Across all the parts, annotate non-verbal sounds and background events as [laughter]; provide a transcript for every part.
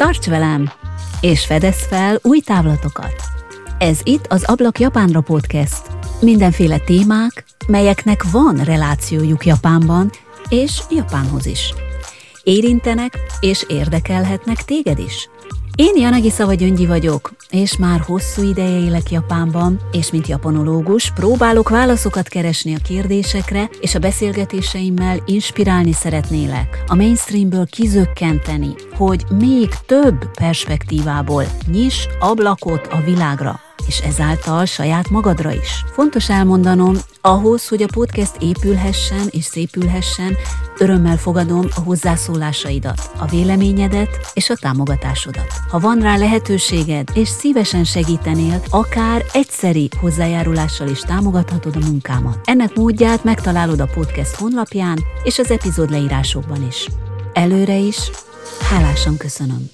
Tarts velem, és fedez fel új távlatokat! Ez itt az Ablak Japánra podcast. Mindenféle témák, melyeknek van relációjuk Japánban, és Japánhoz is. Érintenek és érdekelhetnek téged is. Én Janagi Szava Gyöngyi vagyok, és már hosszú ideje élek Japánban, és mint japanológus próbálok válaszokat keresni a kérdésekre, és a beszélgetéseimmel inspirálni szeretnélek, a mainstreamből kizökkenteni, hogy még több perspektívából nyis ablakot a világra és ezáltal saját magadra is. Fontos elmondanom, ahhoz, hogy a podcast épülhessen és szépülhessen, örömmel fogadom a hozzászólásaidat, a véleményedet és a támogatásodat. Ha van rá lehetőséged, és szívesen segítenél, akár egyszeri hozzájárulással is támogathatod a munkámat. Ennek módját megtalálod a podcast honlapján és az epizód leírásokban is. Előre is, hálásan köszönöm.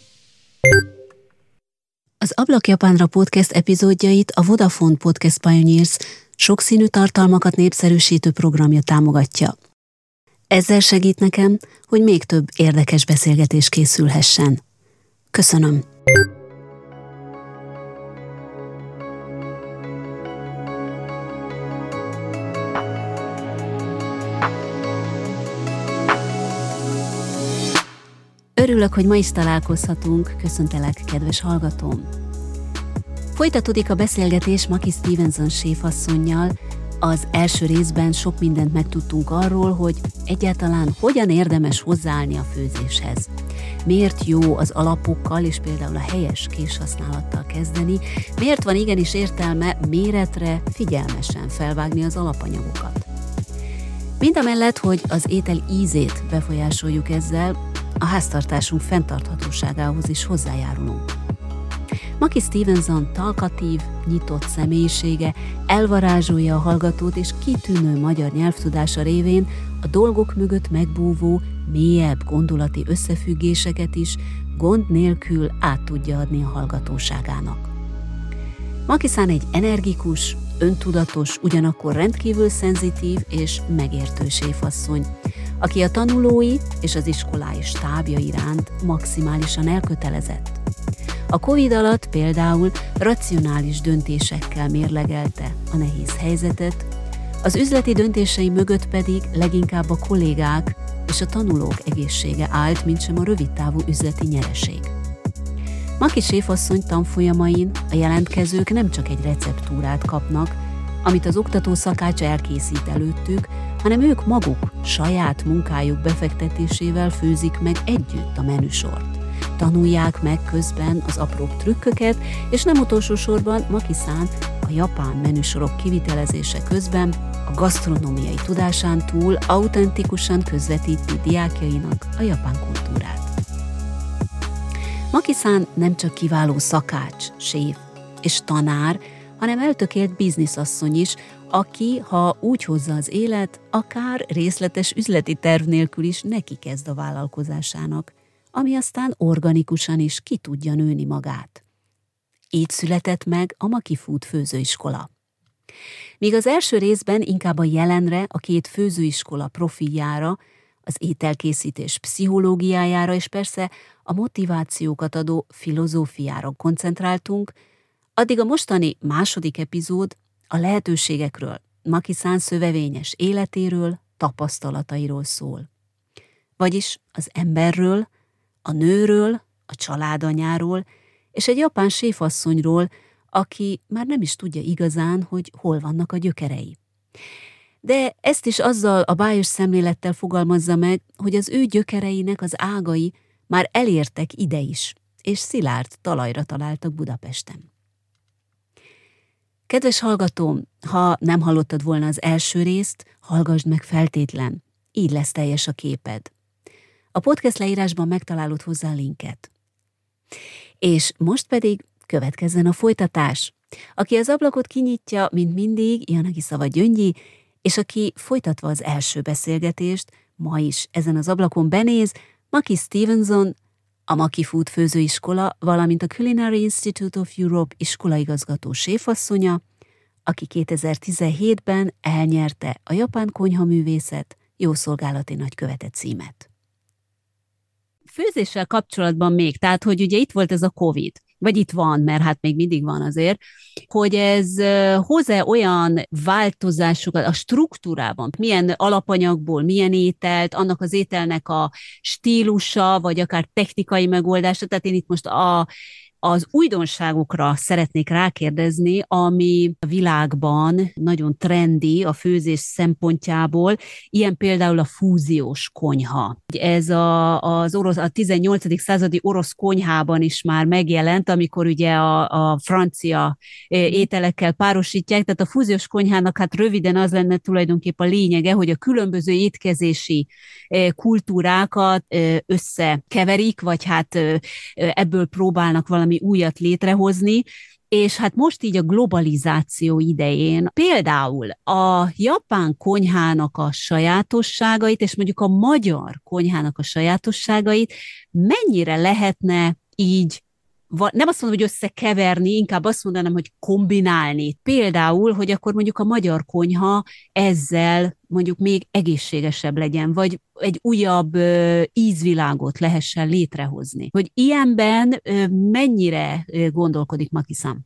Az Ablak Japánra podcast epizódjait a Vodafone Podcast Pioneers sokszínű tartalmakat népszerűsítő programja támogatja. Ezzel segít nekem, hogy még több érdekes beszélgetés készülhessen. Köszönöm! Örülök, hogy ma is találkozhatunk. Köszöntelek, kedves hallgatóm! Folytatódik a beszélgetés Maki Stevenson séfasszonynal. Az első részben sok mindent megtudtunk arról, hogy egyáltalán hogyan érdemes hozzáállni a főzéshez. Miért jó az alapokkal és például a helyes késhasználattal kezdeni, miért van igenis értelme méretre figyelmesen felvágni az alapanyagokat. Mind a mellett, hogy az étel ízét befolyásoljuk ezzel, a háztartásunk fenntarthatóságához is hozzájárulunk. Maki Stevenson talkatív, nyitott személyisége elvarázsolja a hallgatót és kitűnő magyar nyelvtudása révén a dolgok mögött megbúvó, mélyebb gondolati összefüggéseket is gond nélkül át tudja adni a hallgatóságának. Makiszán egy energikus, öntudatos, ugyanakkor rendkívül szenzitív és megértő séfasszony, aki a tanulói és az iskolái stábja iránt maximálisan elkötelezett. A Covid alatt például racionális döntésekkel mérlegelte a nehéz helyzetet, az üzleti döntései mögött pedig leginkább a kollégák és a tanulók egészsége állt, mint sem a rövidtávú üzleti nyereség. Maki séfasszony tanfolyamain a jelentkezők nem csak egy receptúrát kapnak, amit az oktató szakács elkészít előttük, hanem ők maguk saját munkájuk befektetésével főzik meg együtt a menüsort. Tanulják meg közben az apró trükköket, és nem utolsó sorban Makiszán a japán menüsorok kivitelezése közben a gasztronómiai tudásán túl autentikusan közvetíti diákjainak a japán kultúrát. Makiszán nem csak kiváló szakács, séf és tanár, hanem eltökélt bizniszasszony is, aki, ha úgy hozza az élet, akár részletes üzleti terv nélkül is neki kezd a vállalkozásának, ami aztán organikusan is ki tudja nőni magát. Így született meg a Maki Food főzőiskola. Míg az első részben inkább a jelenre, a két főzőiskola profiljára, az ételkészítés pszichológiájára és persze a motivációkat adó filozófiára koncentráltunk, addig a mostani második epizód a lehetőségekről, Makiszán szövevényes életéről, tapasztalatairól szól. Vagyis az emberről, a nőről, a családanyáról, és egy japán séfasszonyról, aki már nem is tudja igazán, hogy hol vannak a gyökerei. De ezt is azzal a bájos szemlélettel fogalmazza meg, hogy az ő gyökereinek az ágai már elértek ide is, és szilárd talajra találtak Budapesten. Kedves hallgatóm, ha nem hallottad volna az első részt, hallgassd meg feltétlen, így lesz teljes a képed. A podcast leírásban megtalálod hozzá a linket. És most pedig következzen a folytatás. Aki az ablakot kinyitja, mint mindig, Janagi Szava Gyöngyi, és aki folytatva az első beszélgetést, ma is ezen az ablakon benéz, Maki Stevenson, a Maki Food főzőiskola, valamint a Culinary Institute of Europe iskolaigazgató séfasszonya, aki 2017-ben elnyerte a japán konyhaművészet jószolgálati nagykövete címet. főzéssel kapcsolatban még, tehát hogy ugye itt volt ez a COVID, vagy itt van, mert hát még mindig van azért, hogy ez hoz-e olyan változásokat a struktúrában, milyen alapanyagból, milyen ételt, annak az ételnek a stílusa, vagy akár technikai megoldása, tehát én itt most a az újdonságokra szeretnék rákérdezni, ami a világban nagyon trendi a főzés szempontjából, ilyen például a fúziós konyha. Ez a, az orosz, a 18. századi orosz konyhában is már megjelent, amikor ugye a, a francia eh, mhm. ételekkel párosítják, tehát a fúziós konyhának hát röviden az lenne tulajdonképp a lényege, hogy a különböző étkezési eh, kultúrákat eh, összekeverik, vagy hát ebből próbálnak valami valami újat létrehozni, és hát most így a globalizáció idején például a japán konyhának a sajátosságait, és mondjuk a magyar konyhának a sajátosságait mennyire lehetne így nem azt mondom, hogy összekeverni, inkább azt mondanám, hogy kombinálni. Például, hogy akkor mondjuk a magyar konyha ezzel mondjuk még egészségesebb legyen, vagy egy újabb ízvilágot lehessen létrehozni. Hogy ilyenben mennyire ö, gondolkodik Makiszám?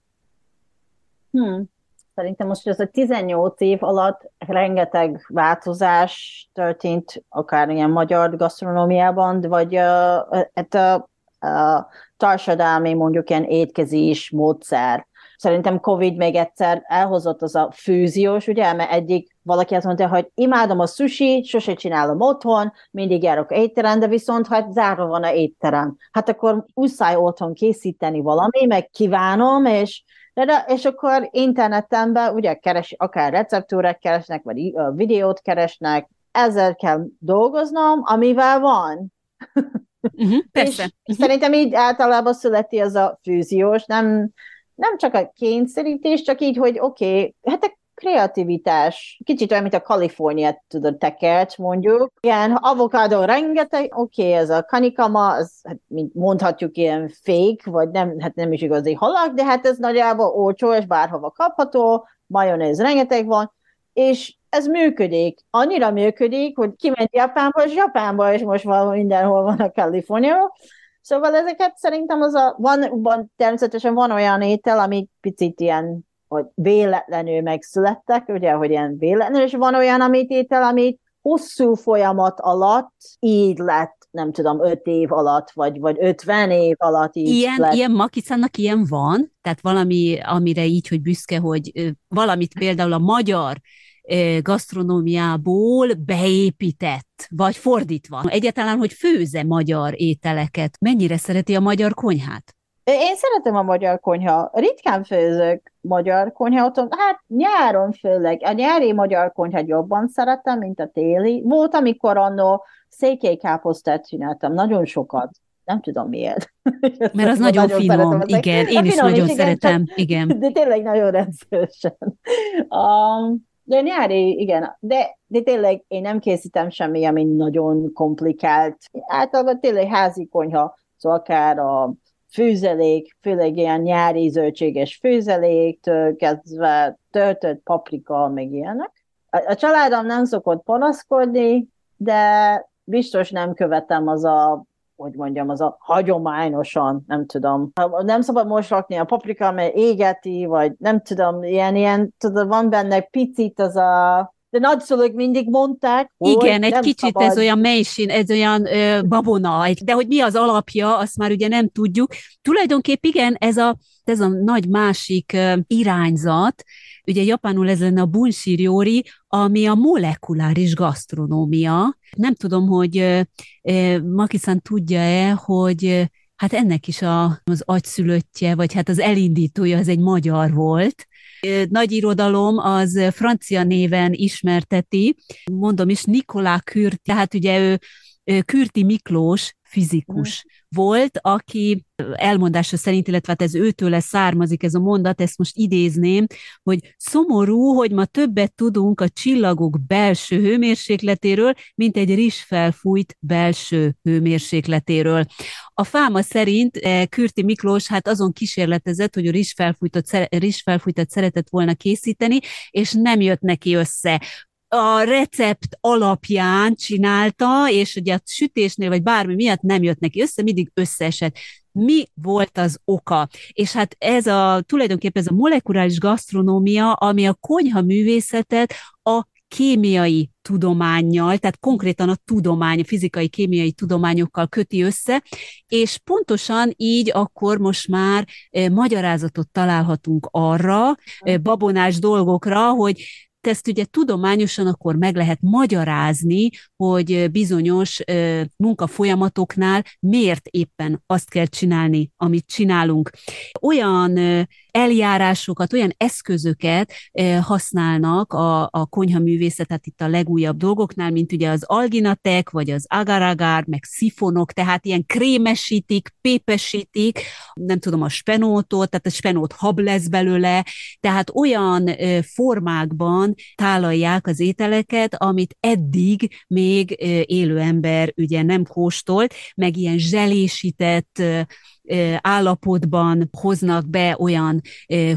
Hmm. Szerintem most ez a 18 év alatt rengeteg változás történt, akár ilyen magyar gasztronómiában, vagy uh, uh, a, a társadalmi mondjuk ilyen étkezés módszer. Szerintem Covid még egyszer elhozott az a fűziós, ugye, mert egyik valaki azt mondta, hogy imádom a sushi, sose csinálom otthon, mindig járok étterem, de viszont hát zárva van a étterem. Hát akkor muszáj otthon készíteni valami, meg kívánom, és de, és akkor interneten be, ugye keres, akár receptúrák keresnek, vagy videót keresnek, ezzel kell dolgoznom, amivel van. [laughs] [laughs] Uh-huh, persze. És uh-huh. Szerintem így általában születi az a fűziós, nem, nem csak a kényszerítés, csak így, hogy oké, okay, hát a kreativitás, kicsit olyan, mint a Kalifornia, tudod, tekert, mondjuk. Ilyen avokádó rengeteg, oké, okay, ez a kanikama, az, hát, mint mondhatjuk, ilyen fake, vagy nem, hát nem is igazi halak, de hát ez nagyjából olcsó, és bárhova kapható, majonéz rengeteg van, és ez működik. Annyira működik, hogy kiment Japánba, és Japánba is most valahol mindenhol van a Kalifornia. Szóval ezeket szerintem az a, van, van, természetesen van olyan étel, ami picit ilyen, hogy véletlenül megszülettek, ugye, hogy ilyen véletlenül, és van olyan amit étel, amit hosszú folyamat alatt így lett nem tudom, öt év alatt, vagy, vagy ötven év alatt így Ilyen, lett. ilyen Makiszának ilyen van? Tehát valami, amire így, hogy büszke, hogy valamit például a magyar gasztronómiából beépített, vagy fordítva. Egyáltalán, hogy főze magyar ételeket. Mennyire szereti a magyar konyhát? Én szeretem a magyar konyha. Ritkán főzök magyar konyha. Hát nyáron főleg. A nyári magyar konyha jobban szeretem, mint a téli. Volt, amikor annó székelykáposztát csináltam, nagyon sokat. Nem tudom miért. Mert az nagyon, nagyon finom, igen, én is nagyon is, szeretem, igen. De tényleg nagyon rendszeresen. Um, de nyári, igen, de, de tényleg én nem készítem semmi, ami nagyon komplikált. Általában tényleg házi konyha, szóval akár a főzelék, főleg ilyen nyári zöldséges főzeléktől kezdve töltött paprika, meg ilyenek. A, a családom nem szokott panaszkodni, de biztos nem követem az a hogy mondjam, az a hagyományosan, nem tudom, nem szabad most rakni a paprika, mert égeti, vagy nem tudom, ilyen, ilyen, tudod, van benne picit az a de nagyszülők mindig mondták, hogy Igen, egy kicsit szabad. ez olyan melysín, ez olyan ö, babona, de hogy mi az alapja, azt már ugye nem tudjuk. Tulajdonképp igen, ez a, ez a nagy másik ö, irányzat, ugye japánul ez lenne a bunshiriori, ami a molekuláris gasztronómia. Nem tudom, hogy Makisan tudja-e, hogy hát ennek is a, az agyszülöttje, vagy hát az elindítója, az egy magyar volt, nagy irodalom az francia néven ismerteti, mondom is, Nikolá Kürt, tehát ugye ő Kürti Miklós fizikus volt, aki elmondása szerint, illetve hát ez őtőle származik ez a mondat, ezt most idézném, hogy szomorú, hogy ma többet tudunk a csillagok belső hőmérsékletéről, mint egy rizsfelfújt belső hőmérsékletéről. A fáma szerint eh, Kürti Miklós hát azon kísérletezett, hogy a rizsfelfújtat, rizsfelfújtat szeretett volna készíteni, és nem jött neki össze a recept alapján csinálta, és ugye a sütésnél, vagy bármi miatt nem jött neki össze, mindig összeesett mi volt az oka. És hát ez a tulajdonképpen ez a molekuláris gasztronómia, ami a konyha művészetet a kémiai tudományjal, tehát konkrétan a tudomány, a fizikai, kémiai tudományokkal köti össze, és pontosan így akkor most már eh, magyarázatot találhatunk arra, eh, babonás dolgokra, hogy ezt ugye tudományosan akkor meg lehet magyarázni, hogy bizonyos munkafolyamatoknál miért éppen azt kell csinálni, amit csinálunk. Olyan eljárásokat, olyan eszközöket használnak a, a konyhaművészetet itt a legújabb dolgoknál, mint ugye az alginatek, vagy az agar-agar, meg szifonok, tehát ilyen krémesítik, pépesítik, nem tudom, a spenótot, tehát a spenót hab lesz belőle, tehát olyan formákban tálalják az ételeket, amit eddig még élő ember ugye nem kóstolt, meg ilyen zselésített állapotban hoznak be olyan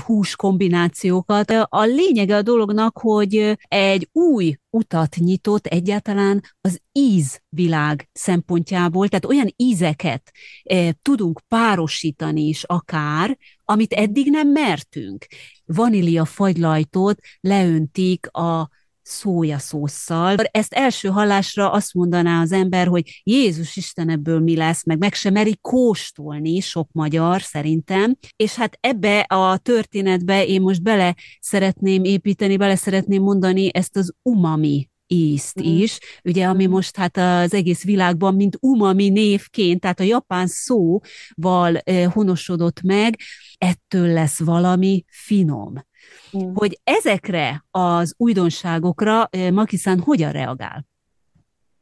hús kombinációkat. A lényege a dolognak, hogy egy új utat nyitott egyáltalán az ízvilág szempontjából, tehát olyan ízeket tudunk párosítani is akár, amit eddig nem mertünk. Vanília fagylajtot leöntik a szójaszósszal. Ezt első hallásra azt mondaná az ember, hogy Jézus Isten ebből mi lesz, meg meg sem meri kóstolni sok magyar szerintem, és hát ebbe a történetbe én most bele szeretném építeni, bele szeretném mondani ezt az umami ízt mm. is, ugye, ami mm. most hát az egész világban, mint umami névként, tehát a japán szóval eh, honosodott meg, ettől lesz valami finom. Mm. Hogy ezekre az újdonságokra Makiszán hogyan reagál?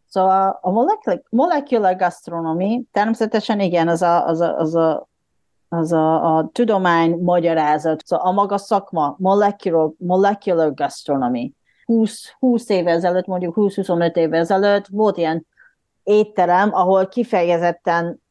Szóval a molecular, molecular gastronomy természetesen igen, az a, az a, az a az a, a tudomány magyarázat, szóval a maga szakma, molecular, molecular gastronomy. 20, 20 évvel ezelőtt, mondjuk 20-25 évvel ezelőtt volt ilyen étterem, ahol kifejezetten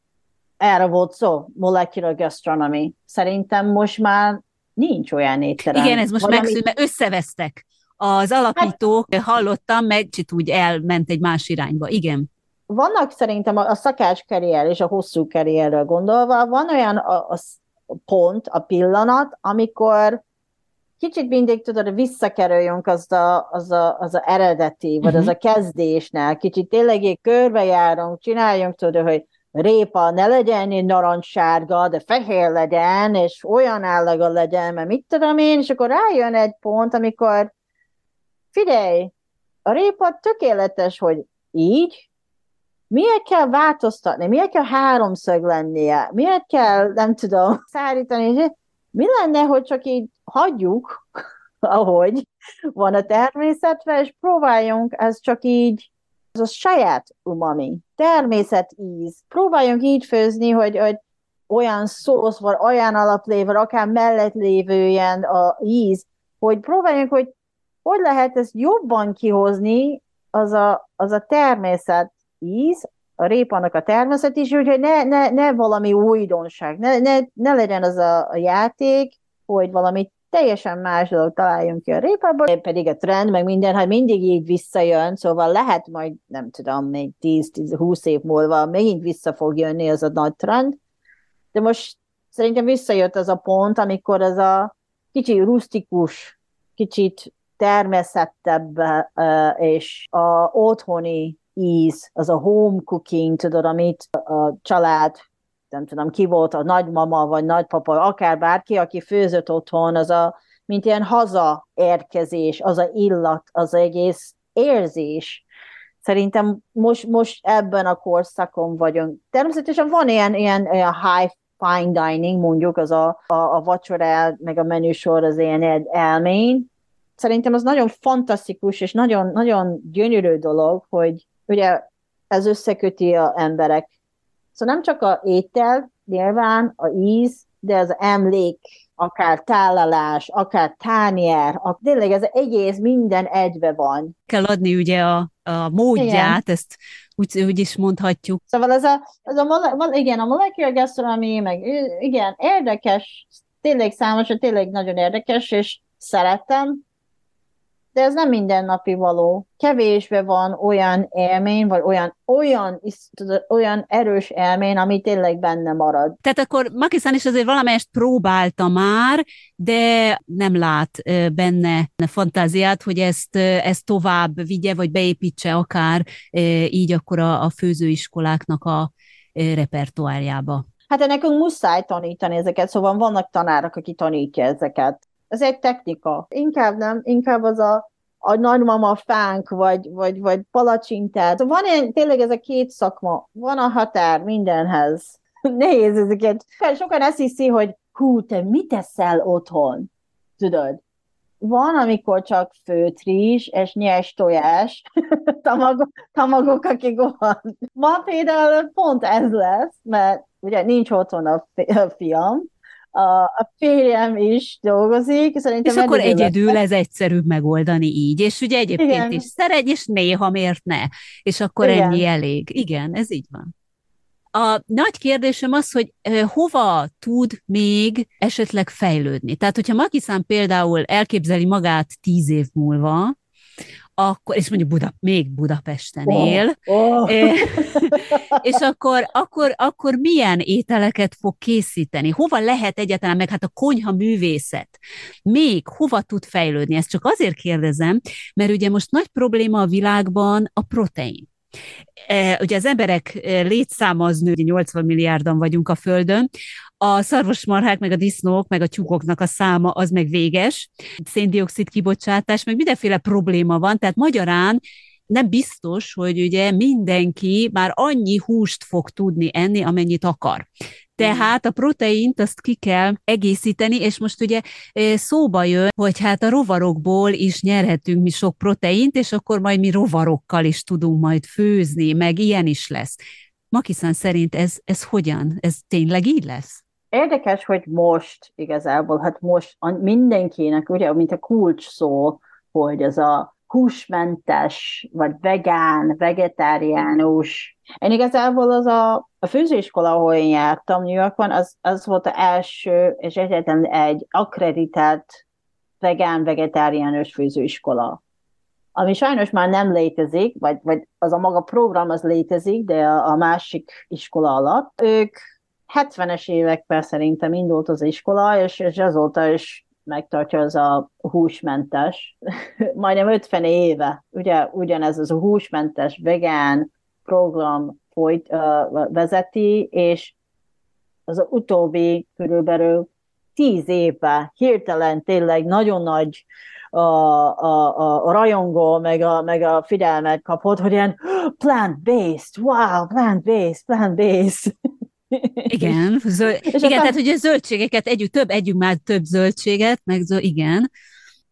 erre volt szó, molecular gastronomy. Szerintem most már nincs olyan étterem. Igen, ez most Valami... megszűnt, mert összevesztek. Az alapítók, hát, hallottam, meg kicsit úgy elment egy más irányba. Igen. Vannak szerintem a, a szakács karrier és a hosszú karrierről gondolva, van olyan a, a pont, a pillanat, amikor kicsit mindig tudod, visszakerüljünk az a, az a, az a eredeti, vagy uh-huh. az a kezdésnél, kicsit tényleg körbejárunk, csináljunk, tudod, hogy répa ne legyen narancssárga, de fehér legyen, és olyan állaga legyen, mert mit tudom én, és akkor rájön egy pont, amikor figyelj, a répa tökéletes, hogy így, miért kell változtatni, miért kell háromszög lennie, miért kell, nem tudom, [laughs] szárítani, mi lenne, hogy csak így hagyjuk, [laughs] ahogy van a természetben, és próbáljunk ez csak így az a saját umami, természet íz. Próbáljunk így főzni, hogy, hogy olyan szósz, vagy olyan alaplével, akár mellett lévő ilyen a íz, hogy próbáljunk, hogy hogy lehet ezt jobban kihozni, az a, az a természet íz, a répanak a természet is, úgyhogy ne, ne, ne valami újdonság, ne, ne, ne legyen az a, a játék, hogy valami teljesen más dolog találjunk ki a répából, pedig a trend, meg minden, hát mindig így visszajön, szóval lehet majd, nem tudom, még 10-20 év múlva megint vissza fog jönni az a nagy trend, de most szerintem visszajött az a pont, amikor az a kicsit rustikus, kicsit természettebb és a otthoni íz, az a home cooking, tudod, amit a család nem tudom, ki volt a nagymama, vagy nagypapa, akár bárki, aki főzött otthon, az a, mint ilyen hazaérkezés, az a illat, az egész érzés. Szerintem most, most ebben a korszakon vagyunk. Természetesen van ilyen, ilyen, ilyen high fine dining, mondjuk, az a, a, a vacsora, meg a menüsor az ilyen elmény. Szerintem az nagyon fantasztikus, és nagyon, nagyon gyönyörű dolog, hogy ugye ez összeköti a emberek Szóval nem csak a étel, nyilván a íz, de az emlék, akár tálalás, akár tányer, a, tényleg ez egész minden egybe van. Kell adni ugye a, a módját, igen. ezt úgy, úgy is mondhatjuk. Szóval ez a, ez a mole, igen, a molecular gastronomy, meg igen, érdekes, tényleg számos, tényleg nagyon érdekes, és szeretem, de ez nem mindennapi való. Kevésbe van olyan élmény, vagy olyan, olyan, olyan erős élmény, ami tényleg benne marad. Tehát akkor Makisan is azért valamelyest próbálta már, de nem lát benne fantáziát, hogy ezt, ezt tovább vigye, vagy beépítse akár így akkor a, a főzőiskoláknak a repertoárjába. Hát nekünk muszáj tanítani ezeket, szóval vannak tanárok, aki tanítja ezeket. Ez egy technika. Inkább nem, inkább az a, a nagymama fánk, vagy, vagy, vagy palacsintát. Van ilyen, tényleg ez a két szakma. Van a határ mindenhez. [laughs] Nehéz ezeket. Sokan ezt hiszi, hogy hú, te mit teszel otthon? Tudod? Van, amikor csak főtt rizs és nyers tojás, [laughs] tamagok, tamagok, akik van. Ma például pont ez lesz, mert ugye nincs otthon a fiam, a, a férjem is dolgozik, szerintem És akkor egyedül lesz. ez egyszerűbb megoldani így, és ugye egyébként Igen. is szeret, és néha miért ne, és akkor Igen. ennyi elég. Igen, ez így van. A nagy kérdésem az, hogy hova tud még esetleg fejlődni. Tehát, hogyha Makiszán például elképzeli magát tíz év múlva, akkor, és mondjuk Buda, még Budapesten oh, él, oh. [laughs] és akkor, akkor, akkor milyen ételeket fog készíteni? Hova lehet egyáltalán, meg hát a konyha művészet, még hova tud fejlődni? Ezt csak azért kérdezem, mert ugye most nagy probléma a világban a protein. Ugye az emberek létszáma az nő, 80 milliárdan vagyunk a Földön, a szarvasmarhák, meg a disznók, meg a tyúkoknak a száma az meg véges, széndiokszid kibocsátás, meg mindenféle probléma van, tehát magyarán nem biztos, hogy ugye mindenki már annyi húst fog tudni enni, amennyit akar. Tehát a proteint azt ki kell egészíteni, és most ugye szóba jön, hogy hát a rovarokból is nyerhetünk mi sok proteint, és akkor majd mi rovarokkal is tudunk majd főzni, meg ilyen is lesz. Makiszán szerint ez, ez hogyan? Ez tényleg így lesz? Érdekes, hogy most igazából, hát most mindenkinek, ugye, mint a kulcs szó, hogy ez a húsmentes, vagy vegán, vegetáriánus. Én igazából az a, a főzőiskola, ahol én jártam New Yorkban, az, az volt az első és egyetlen egy akkreditált vegán, vegetáriánus főzőiskola. Ami sajnos már nem létezik, vagy, vagy az a maga program az létezik, de a, a másik iskola alatt. Ők 70-es években szerintem indult az iskola, és, és azóta is megtartja az a húsmentes, [laughs] majdnem 50 éve, ugye ugyanez az a húsmentes vegán program folyt, uh, vezeti, és az utóbbi körülbelül tíz éve hirtelen tényleg nagyon nagy a, a, a, a rajongó, meg a, meg a figyelmet kapott, hogy ilyen plant-based, wow, plant-based, plant-based. Igen, [laughs] zöld, és igen tehát hogy a zöldségeket együtt, több, együtt már több zöldséget, meg zöld, igen.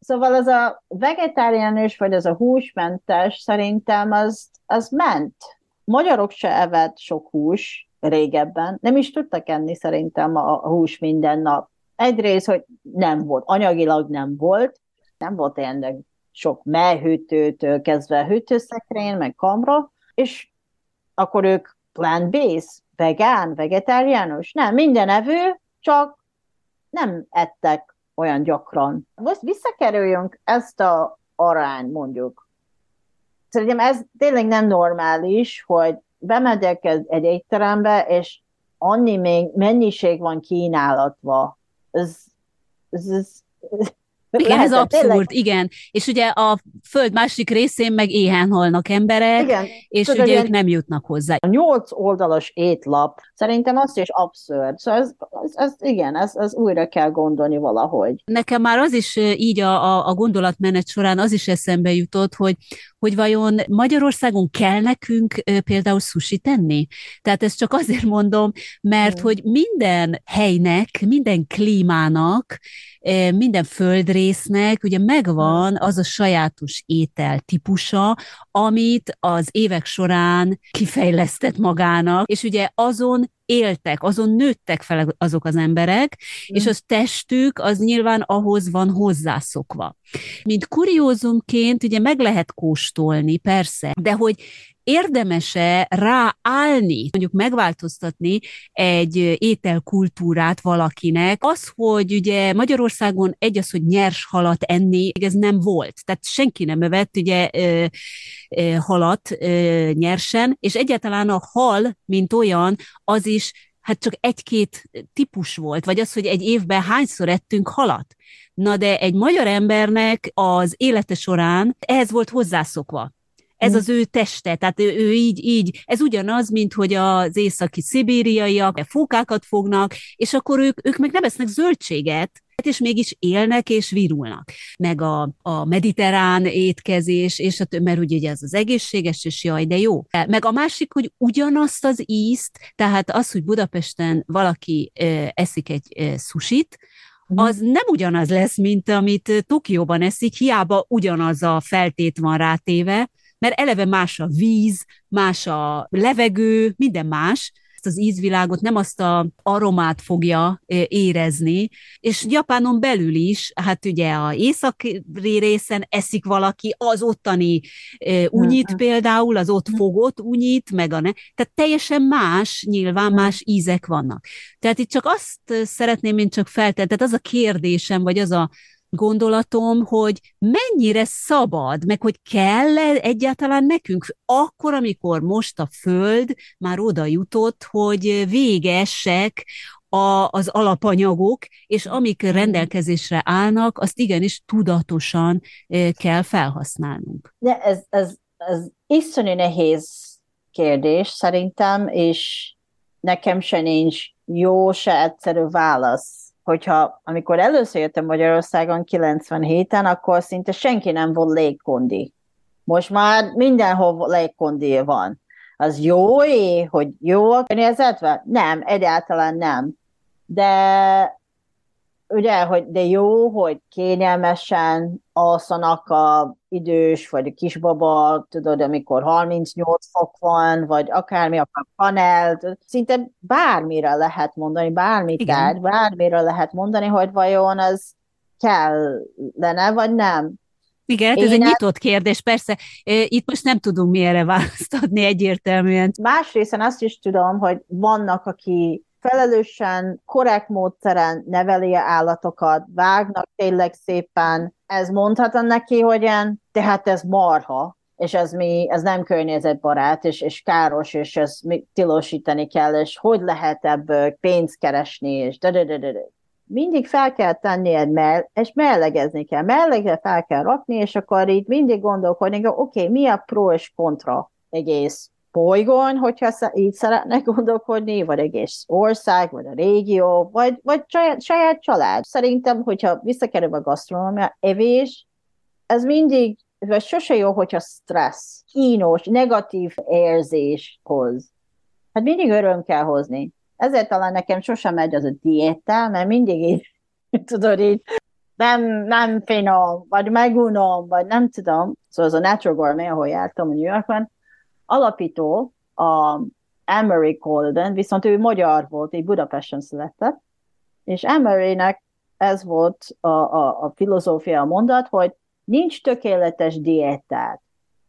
Szóval az a vegetáriánus, vagy az a húsmentes szerintem az, az ment. Magyarok se evett sok hús régebben, nem is tudtak enni szerintem a, a hús minden nap. Egyrészt, hogy nem volt, anyagilag nem volt, nem volt tényleg sok melyhűtőtől kezdve hűtőszekrény, meg kamra, és akkor ők plant-based, vegán, vegetáriánus? Nem, minden evő, csak nem ettek olyan gyakran. Most visszakerüljünk ezt a arány, mondjuk. Szerintem ez tényleg nem normális, hogy bemegyek egy étterembe, és annyi még mennyiség van kínálatva. Ez, ez, ez, igen, ez abszurd, tényleg? igen. És ugye a föld másik részén meg éhen halnak emberek, igen. és Tudod, ugye ők nem jutnak hozzá. A nyolc oldalas étlap, szerintem az is abszurd. Szóval ez, ez, ez igen, ez, ez újra kell gondolni valahogy. Nekem már az is így a, a, a gondolatmenet során az is eszembe jutott, hogy, hogy vajon Magyarországon kell nekünk például sushi tenni? Tehát ezt csak azért mondom, mert hogy minden helynek, minden klímának, minden földrésznek ugye megvan az a sajátos étel típusa, amit az évek során kifejlesztett magának, és ugye azon éltek, azon nőttek fel azok az emberek, mm. és az testük az nyilván ahhoz van hozzászokva. Mint kuriózumként ugye meg lehet kóstolni, persze, de hogy érdemese ráállni, mondjuk megváltoztatni egy ételkultúrát valakinek. Az, hogy ugye Magyarországon egy az, hogy nyers halat enni, ez nem volt. Tehát senki nem evett ugye halat nyersen, és egyáltalán a hal, mint olyan, az is hát csak egy-két típus volt, vagy az, hogy egy évben hányszor ettünk halat. Na de egy magyar embernek az élete során ehhez volt hozzászokva. Ez az ő teste, tehát ő, ő így, így, ez ugyanaz, mint hogy az északi szibériaiak fókákat fognak, és akkor ők, ők meg nem esznek zöldséget, és mégis élnek és virulnak. Meg a, a mediterrán étkezés, és a mert ugye ez az egészséges, és jaj, de jó. Meg a másik, hogy ugyanazt az ízt, tehát az, hogy Budapesten valaki eszik egy susit, mhm. az nem ugyanaz lesz, mint amit Tokióban eszik, hiába ugyanaz a feltét van rátéve, mert eleve más a víz, más a levegő, minden más, ezt az ízvilágot, nem azt a aromát fogja érezni, és Japánon belül is, hát ugye a északi részen eszik valaki az ottani unyit például, az ott fogott unyit, meg a ne, tehát teljesen más, nyilván más ízek vannak. Tehát itt csak azt szeretném én csak feltenni, tehát az a kérdésem, vagy az a gondolatom, hogy mennyire szabad, meg hogy kell -e egyáltalán nekünk, akkor, amikor most a Föld már oda jutott, hogy végesek a, az alapanyagok, és amik rendelkezésre állnak, azt igenis tudatosan eh, kell felhasználnunk. De ez, ez, ez iszonyú nehéz kérdés szerintem, és nekem se nincs jó, se egyszerű válasz hogyha amikor először jöttem Magyarországon 97-en, akkor szinte senki nem volt légkondi. Most már mindenhol légkondi van. Az jó hogy jó a környezetben? Nem, egyáltalán nem. De ugye, hogy de jó, hogy kényelmesen alszanak a idős, vagy a kisbaba, tudod, amikor 38 fok van, vagy akármi, akar panel, szinte bármire lehet mondani, bármit tárgy, bármire lehet mondani, hogy vajon az kellene, vagy nem. Igen, hát ez Én egy nyitott kérdés, persze. Itt most nem tudunk mi erre választ adni egyértelműen. Másrészt azt is tudom, hogy vannak, aki felelősen, korrekt módszeren neveli a állatokat, vágnak tényleg szépen. Ez mondhatom neki, hogy ilyen, tehát ez marha, és ez, mi, ez nem környezetbarát, és, és káros, és ezt tilosítani kell, és hogy lehet ebből pénzt keresni, és de, de, de, de. Mindig fel kell tenni egy mell, és mellegezni kell. Mellegre fel kell rakni, és akkor így mindig gondolkodni, oké, okay, mi a pro és kontra egész bolygón, hogyha így szeretnek [laughs] gondolkodni, vagy egész ország, vagy a régió, vagy, vagy saját, saját család. Szerintem, hogyha visszakerül a gasztronómia, evés, ez mindig, vagy sose jó, hogyha stressz, kínos, negatív érzés hoz. Hát mindig öröm kell hozni. Ezért talán nekem sosem megy az a diéta, mert mindig így, [laughs] tudod, így nem, nem finom, vagy megunom, vagy nem tudom. Szóval az a Natural Gourmet, ahol jártam New Yorkban, alapító, a Emery Golden, viszont ő magyar volt, egy Budapesten született, és Emerynek ez volt a, a, a filozófia, a mondat, hogy nincs tökéletes diétát.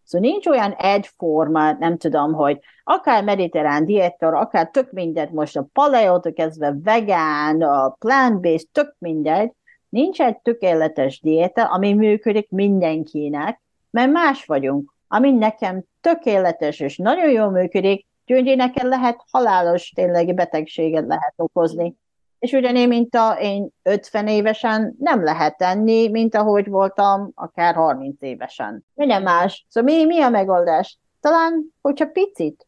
Szóval nincs olyan egyforma, nem tudom, hogy akár mediterrán diétor, akár tök mindegy, most a paleótól kezdve vegán, a plant-based, tök mindegy, nincs egy tökéletes diéta, ami működik mindenkinek, mert más vagyunk. Ami nekem tökéletes és nagyon jól működik, gyöngyéneken lehet halálos tényleg betegséget lehet okozni. És ugyané, mint a, én 50 évesen nem lehet tenni, mint ahogy voltam akár 30 évesen. Minden más. Szóval mi, mi a megoldás? Talán, hogyha picit,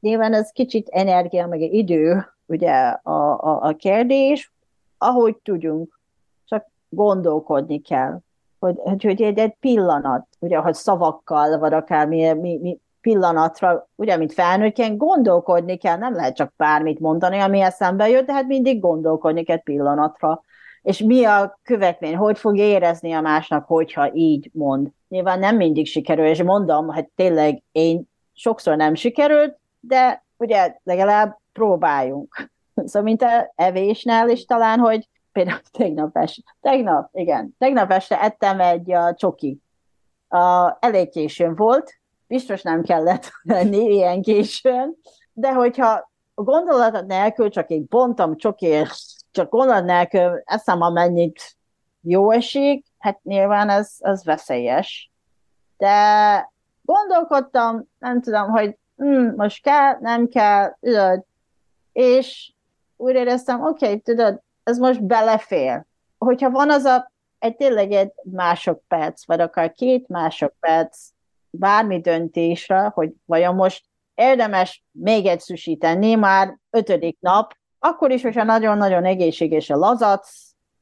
nyilván ez kicsit energia, meg idő, ugye a, a, a kérdés, ahogy tudjunk, csak gondolkodni kell hogy, hogy egy, egy pillanat, ugye, hogy szavakkal, vagy akár mi, mi, mi pillanatra, ugye, mint felnőttként gondolkodni kell, nem lehet csak bármit mondani, ami eszembe jött, de hát mindig gondolkodni kell pillanatra. És mi a követmény, hogy fog érezni a másnak, hogyha így mond. Nyilván nem mindig sikerül, és mondom, hogy tényleg én sokszor nem sikerült, de ugye legalább próbáljunk. [laughs] Szóval, mint a evésnél is talán, hogy például [laughs] tegnap este, tegnap, igen, tegnap este ettem egy uh, csoki. Uh, elég későn volt, biztos nem kellett [laughs] lenni ilyen későn, de hogyha a gondolat nélkül csak egy bontam csokért, csak gondolat nélkül eszem amennyit jó esik, hát nyilván ez, ez veszélyes. De gondolkodtam, nem tudom, hogy hm, most kell, nem kell, tudod, és úgy éreztem, oké, okay, tudod, ez most belefér. Hogyha van az a, egy tényleg egy másodperc, vagy akár két másodperc, bármi döntésre, hogy vajon most érdemes még egy sushi tenni, már ötödik nap, akkor is, hogyha nagyon-nagyon egészséges a lazac,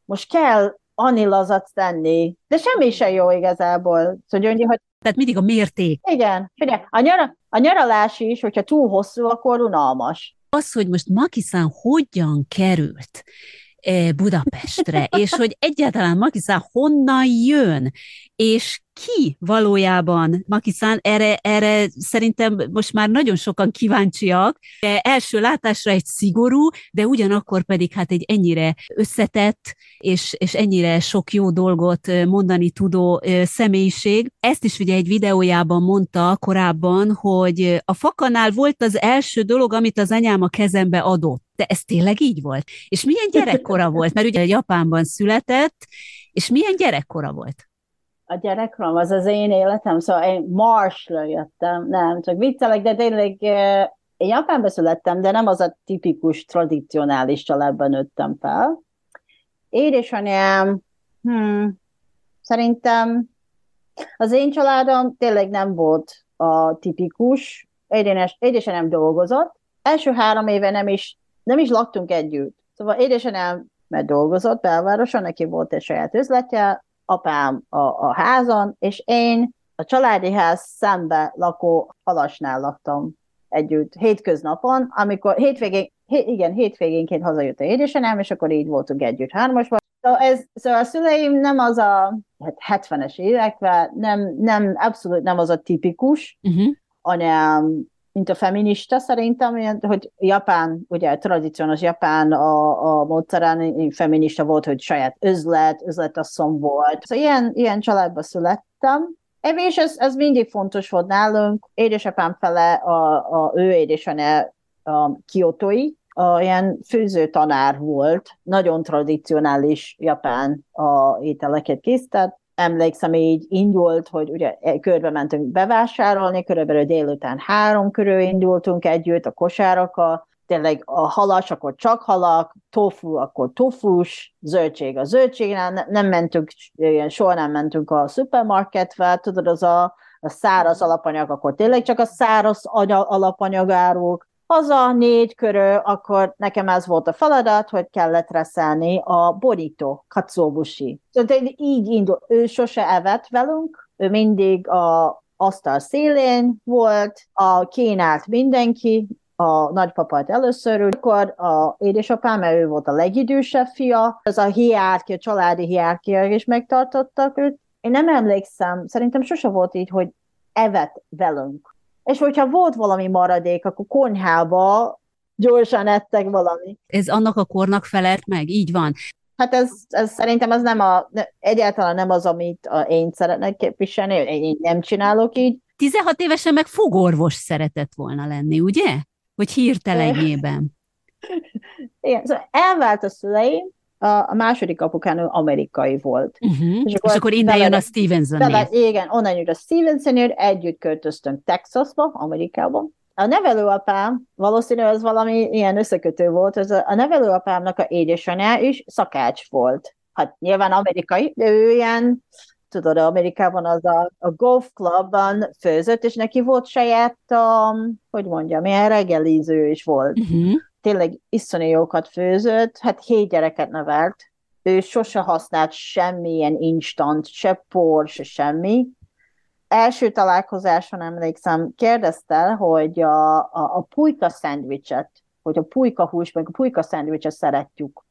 most kell annyi lazac tenni, de semmi se jó igazából. Szóval, hogy Tehát mindig a mérték. Igen. Figyelj, a, nyara, a nyaralás is, hogyha túl hosszú, akkor unalmas. Az, hogy most Makiszán hogyan került Budapestre, és hogy egyáltalán Makiszán honnan jön, és ki valójában Makiszán, erre, erre szerintem most már nagyon sokan kíváncsiak. De első látásra egy szigorú, de ugyanakkor pedig hát egy ennyire összetett, és, és ennyire sok jó dolgot mondani tudó személyiség. Ezt is ugye egy videójában mondta korábban, hogy a fakanál volt az első dolog, amit az anyám a kezembe adott. De ez tényleg így volt? És milyen gyerekkora volt? Mert ugye Japánban született, és milyen gyerekkora volt? a gyerekrom, az az én életem, szóval én Marsra jöttem, nem, csak viccelek, de tényleg én Japánba születtem, de nem az a tipikus, tradicionális családban nőttem fel. Édesanyám, hmm, szerintem az én családom tényleg nem volt a tipikus, édesanyám dolgozott, első három éve nem is, nem is laktunk együtt. Szóval édesanyám mert dolgozott belvároson, neki volt egy saját üzletje, apám a, a házon, és én a családi ház szembe lakó halasnál laktam együtt hétköznapon, amikor hétvégén, hé, igen, hétvégénként hazajött a édesanyám, és akkor így voltunk együtt hármasban. Szóval, ez, szóval a szüleim nem az a hát 70-es években, nem, nem, abszolút nem az a tipikus, uh-huh. hanem mint a feminista szerintem, hogy Japán, ugye tradicionális Japán a, a módszeren feminista volt, hogy saját üzlet, üzletasszony volt. Szóval ilyen, ilyen családba születtem, és ez, ez mindig fontos volt nálunk. Édesapám fele, a, a ő édesanyja a kiotói, a ilyen főző tanár volt, nagyon tradicionális japán a ételeket készített, emlékszem, így indult, hogy ugye körbe mentünk bevásárolni, körülbelül délután három körül indultunk együtt, a kosárakkal, tényleg a halas, akkor csak halak, tofu, akkor tofus, zöldség a zöldség, nem, mentünk, ilyen, soha nem mentünk a szupermarketbe, tudod, az a, a száraz alapanyag, akkor tényleg csak a száraz alapanyagáruk, haza négy körül, akkor nekem ez volt a feladat, hogy kellett reszelni a borító, katszóbusi. Szóval így indul, ő sose evett velünk, ő mindig a asztal szélén volt, a kínált mindenki, a nagypapát először, akkor a édesapám, mert ő volt a legidősebb fia, az a hiárkia, a családi hiárkia is megtartottak őt. Én nem emlékszem, szerintem sose volt így, hogy evett velünk és hogyha volt valami maradék, akkor konyhába gyorsan ettek valami. Ez annak a kornak felelt meg, így van. Hát ez, ez szerintem az nem a, egyáltalán nem az, amit a, én szeretnek képviselni, én nem csinálok így. 16 évesen meg fogorvos szeretett volna lenni, ugye? Hogy hirtelenjében. Igen, szóval elvált a szüleim, a, második apukán amerikai volt. Uh-huh. És, akkor, és akkor innen jön a Stevenson Igen, onnan jön a Stevenson együtt költöztünk Texasba, Amerikába. A nevelőapám, valószínű ez valami ilyen összekötő volt, ez a, a nevelőapámnak a édesanyja is szakács volt. Hát nyilván amerikai, de ő ilyen, tudod, Amerikában az a, a golf clubban főzött, és neki volt saját, um, hogy mondjam, ilyen reggeliző is volt. Uh-huh tényleg iszonyú jókat főzött, hát hét gyereket nevelt, ő sose használt semmilyen instant, se por, se semmi. Első találkozáson emlékszem, kérdezte, hogy a, a, a pulyka szendvicset, hogy a pulyka hús, meg a pulyka szendvicset szeretjük.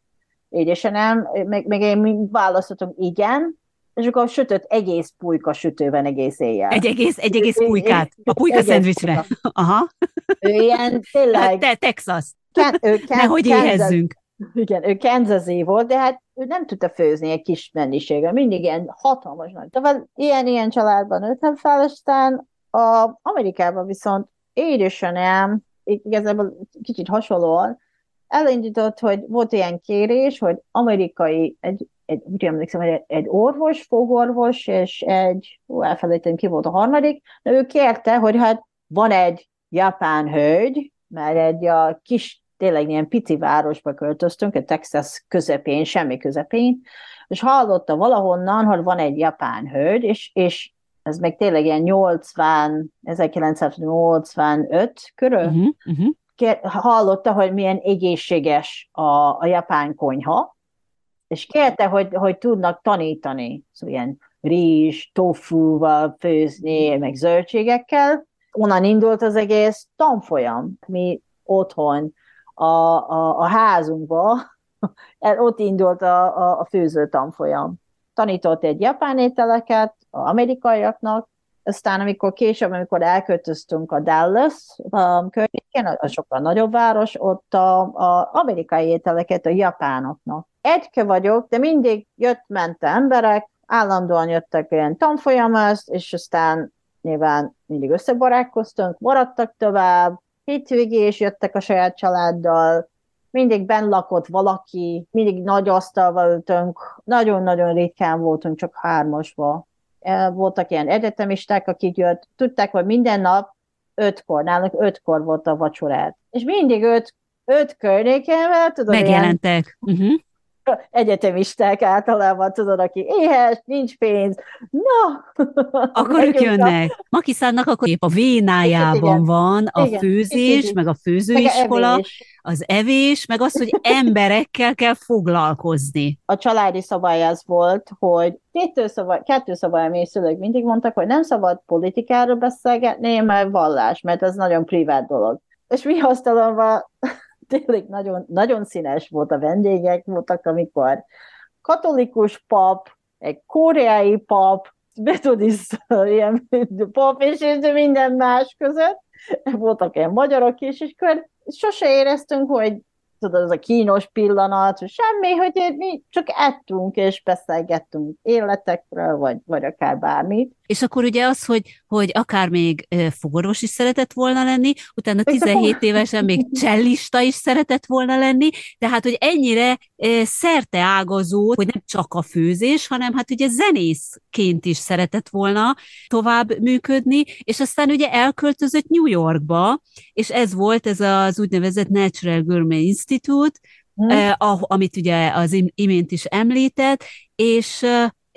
Így, és nem, meg, meg én választottam igen, és akkor sütött egész pulyka sütőben egész éjjel. Egy egész, egy egész pulykát a pulyka szendvicsre. Aha. Ő ilyen tényleg... Te, Texas. Ken, ő [laughs] Ken, Nehogy éhezzünk. Igen, ő Kansas volt, de hát ő nem tudta főzni egy kis mennyiséggel, mindig ilyen hatalmas nagy. Tehát ilyen-ilyen családban nőttem fel, aztán A Amerikában viszont édesanyám, igazából kicsit hasonlóan, elindított, hogy volt ilyen kérés, hogy amerikai, egy, egy úgy emlékszem, egy, egy orvos, fogorvos, és egy, ó, elfelejtem, ki volt a harmadik, de ő kérte, hogy hát van egy japán hölgy, mert egy a kis, tényleg ilyen pici városba költöztünk, a Texas közepén, semmi közepén, és hallotta valahonnan, hogy van egy japán hölgy, és, és ez meg tényleg ilyen 80, 1985 körül, uh-huh, uh-huh. Kér, hallotta, hogy milyen egészséges a, a japán konyha, és kérte, hogy, hogy tudnak tanítani, szóval ilyen rizs, tofuval főzni, meg zöldségekkel. Onnan indult az egész tanfolyam. Mi otthon, a, a, a házunkba, [laughs] ott indult a, a, a főző tanfolyam. Tanított egy japán ételeket, amerikaiaknak, aztán amikor később, amikor elköltöztünk a Dallas a környékén, a sokkal nagyobb város, ott a, a amerikai ételeket a japánoknak. Egyke vagyok, de mindig jött-ment emberek, állandóan jöttek ilyen tanfolyamhoz, és aztán nyilván mindig összebarátkoztunk, maradtak tovább, hétvégés jöttek a saját családdal, mindig benn lakott valaki, mindig nagy asztalval ültünk, nagyon-nagyon ritkán voltunk csak hármasba voltak ilyen egyetemisták, akik jött, tudták, hogy minden nap ötkor, nálunk ötkor volt a vacsorát. És mindig öt, öt környéken, tudod, Megjelentek. Ilyen, uh-huh egyetemisták általában, tudod, aki éhes, nincs pénz, na! Akkor ők jönnek. Makiszánnak akkor épp a vénájában igen, van a igen, főzés, igen, meg a főzőiskola, meg az evés, meg az, hogy emberekkel kell foglalkozni. A családi szabály az volt, hogy kettő szabály, kettő szabály, ami szülők mindig mondtak, hogy nem szabad politikáról beszélgetni, mert vallás, mert ez nagyon privát dolog. És mi asztalon tényleg nagyon, nagyon színes volt a vendégek, voltak, amikor katolikus pap, egy koreai pap, metodista ilyen pap, és minden más között. Voltak ilyen magyarok is, és akkor sose éreztünk, hogy tudod, az a kínos pillanat, semmi, hogy mi csak ettünk és beszélgettünk életekről, vagy, vagy akár bármit. És akkor ugye az, hogy, hogy akár még fogorvos is szeretett volna lenni, utána 17 évesen még [laughs] csellista is szeretett volna lenni, tehát, hogy ennyire szerte ágazó, hogy nem csak a főzés, hanem hát ugye zenészként is szeretett volna tovább működni, és aztán ugye elköltözött New Yorkba, és ez volt ez az úgynevezett Natural Gourmet Institute, hmm. eh, amit ugye az imént is említett, és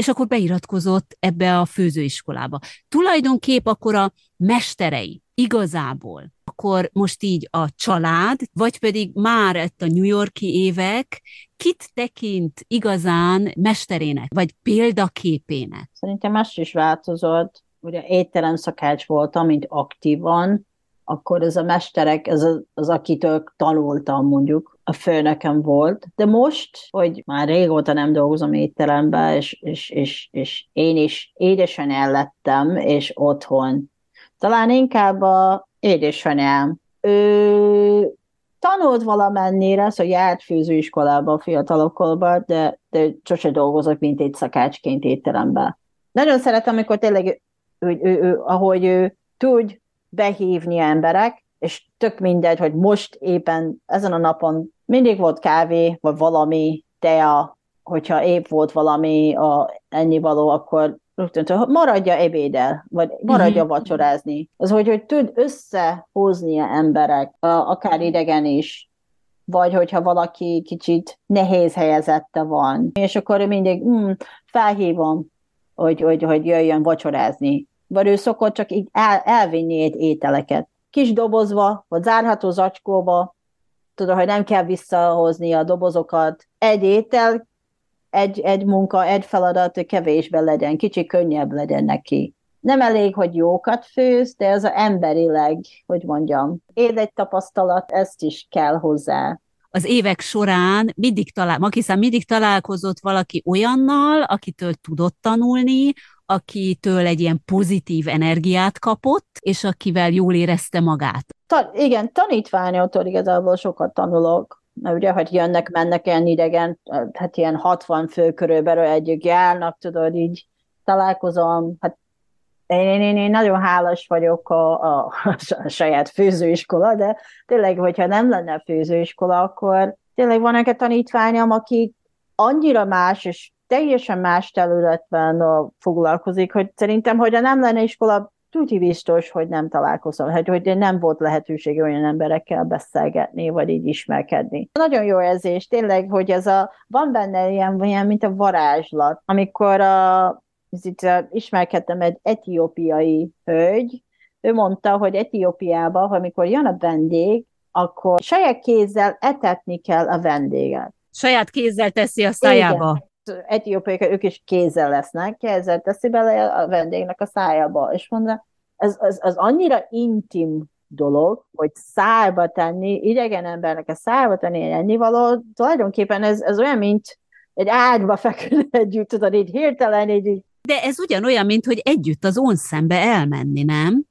és akkor beiratkozott ebbe a főzőiskolába. Tulajdonképp akkor a mesterei igazából, akkor most így a család, vagy pedig már ezt a New Yorki évek, kit tekint igazán mesterének, vagy példaképének? Szerintem más is változott. Ugye étterem szakács voltam, mint aktívan, akkor ez a mesterek, ez az, az akitől tanultam mondjuk, a főnökem volt, de most, hogy már régóta nem dolgozom étteremben, és, és, és, és én is édesanyám lettem, és otthon. Talán inkább a édesanyám. Ő tanult valamennyire, szóval járt főzőiskolába fiatalokkolba, de, de sose dolgozott, mint egy szakácsként étteremben. Nagyon szeretem, amikor tényleg, ő, ő, ő, ahogy ő tud behívni emberek, és tök mindegy, hogy most éppen ezen a napon mindig volt kávé, vagy valami tea, hogyha épp volt valami a ennivaló, akkor rögtön, maradja ebédel, vagy maradja uh-huh. vacsorázni. Az, hogy, hogy tud összehozni emberek, akár idegen is, vagy hogyha valaki kicsit nehéz helyezette van, és akkor mindig mm, felhívom, hogy, hogy, hogy jöjjön vacsorázni. Vagy ő szokott csak így el, elvinni egy ételeket kis dobozba, vagy zárható zacskóba, tudod, hogy nem kell visszahozni a dobozokat. Egy étel, egy, egy munka, egy feladat, hogy kevésbe legyen, kicsi könnyebb legyen neki. Nem elég, hogy jókat főz, de ez az emberileg, hogy mondjam, tapasztalat, ezt is kell hozzá az évek során mindig talál, Makisza mindig találkozott valaki olyannal, akitől tudott tanulni, akitől egy ilyen pozitív energiát kapott, és akivel jól érezte magát. Ta, igen, tanítványoktól igazából sokat tanulok, mert ugye, hogy jönnek, mennek ilyen idegen, hát ilyen 60 fő körülbelül együtt járnak, tudod, így találkozom, hát én, én, én nagyon hálás vagyok a, a, a saját főzőiskola, de tényleg, hogyha nem lenne főzőiskola, akkor tényleg van egy tanítványom, aki annyira más, és teljesen más területben foglalkozik, hogy szerintem, hogy nem lenne iskola, tuti biztos, hogy nem találkozom, hogy, hogy nem volt lehetőség olyan emberekkel beszélgetni, vagy így ismerkedni. Nagyon jó érzés, tényleg, hogy ez a, van benne ilyen, ilyen mint a varázslat, amikor a, itt ismerkedtem egy etiópiai hölgy, ő mondta, hogy Etiópiában, amikor jön a vendég, akkor saját kézzel etetni kell a vendéget. Saját kézzel teszi a szájába. Igen etiópiaiak, ők is kézzel lesznek, kézzel teszi bele a vendégnek a szájába, és mondja, ez, ez, ez annyira intim dolog, hogy szárba tenni, idegen embernek a szárba tenni ennivaló, tulajdonképpen ez, ez olyan, mint egy ágyba feküdni [laughs] együtt, tudod, így hirtelen, így, De ez ugyanolyan, mint hogy együtt az onszembe elmenni, nem?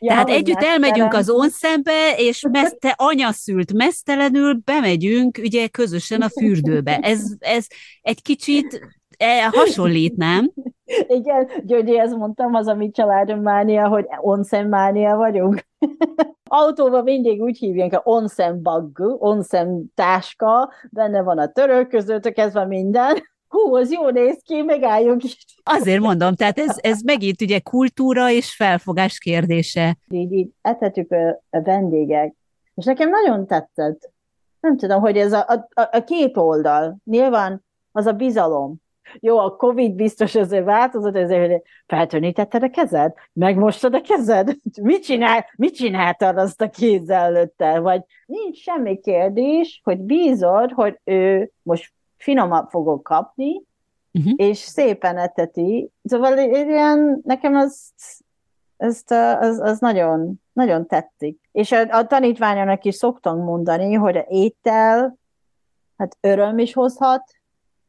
Ja, Tehát együtt elmegyünk az onszembe, és [laughs] meszte, anya szült mesztelenül bemegyünk ugye közösen a fürdőbe. Ez, ez egy kicsit e, hasonlít, nem? [laughs] Igen, Györgyi, mondtam, az a mi családom mánia, hogy onsen mánia vagyunk. [laughs] Autóban mindig úgy hívják, hogy onsen bag, onsen táska, benne van a török között, kezdve minden hú, az jó néz ki, megálljunk is. Azért mondom, tehát ez, ez megint ugye kultúra és felfogás kérdése. Így, így etetük a, a vendégek, és nekem nagyon tetszett. Nem tudom, hogy ez a, a, a két oldal, nyilván az a bizalom. Jó, a Covid biztos azért változott, ezért, hogy feltörnítetted a kezed? Megmostad a kezed? Mit, csinál, mit csináltad azt a kézzel előtte? Vagy nincs semmi kérdés, hogy bízod, hogy ő most finomabb fogok kapni, uh-huh. és szépen eteti. Szóval ilyen, nekem az, az, az, az nagyon, nagyon tetszik. És a, a tanítványomnak is szoktam mondani, hogy a étel, hát öröm is hozhat,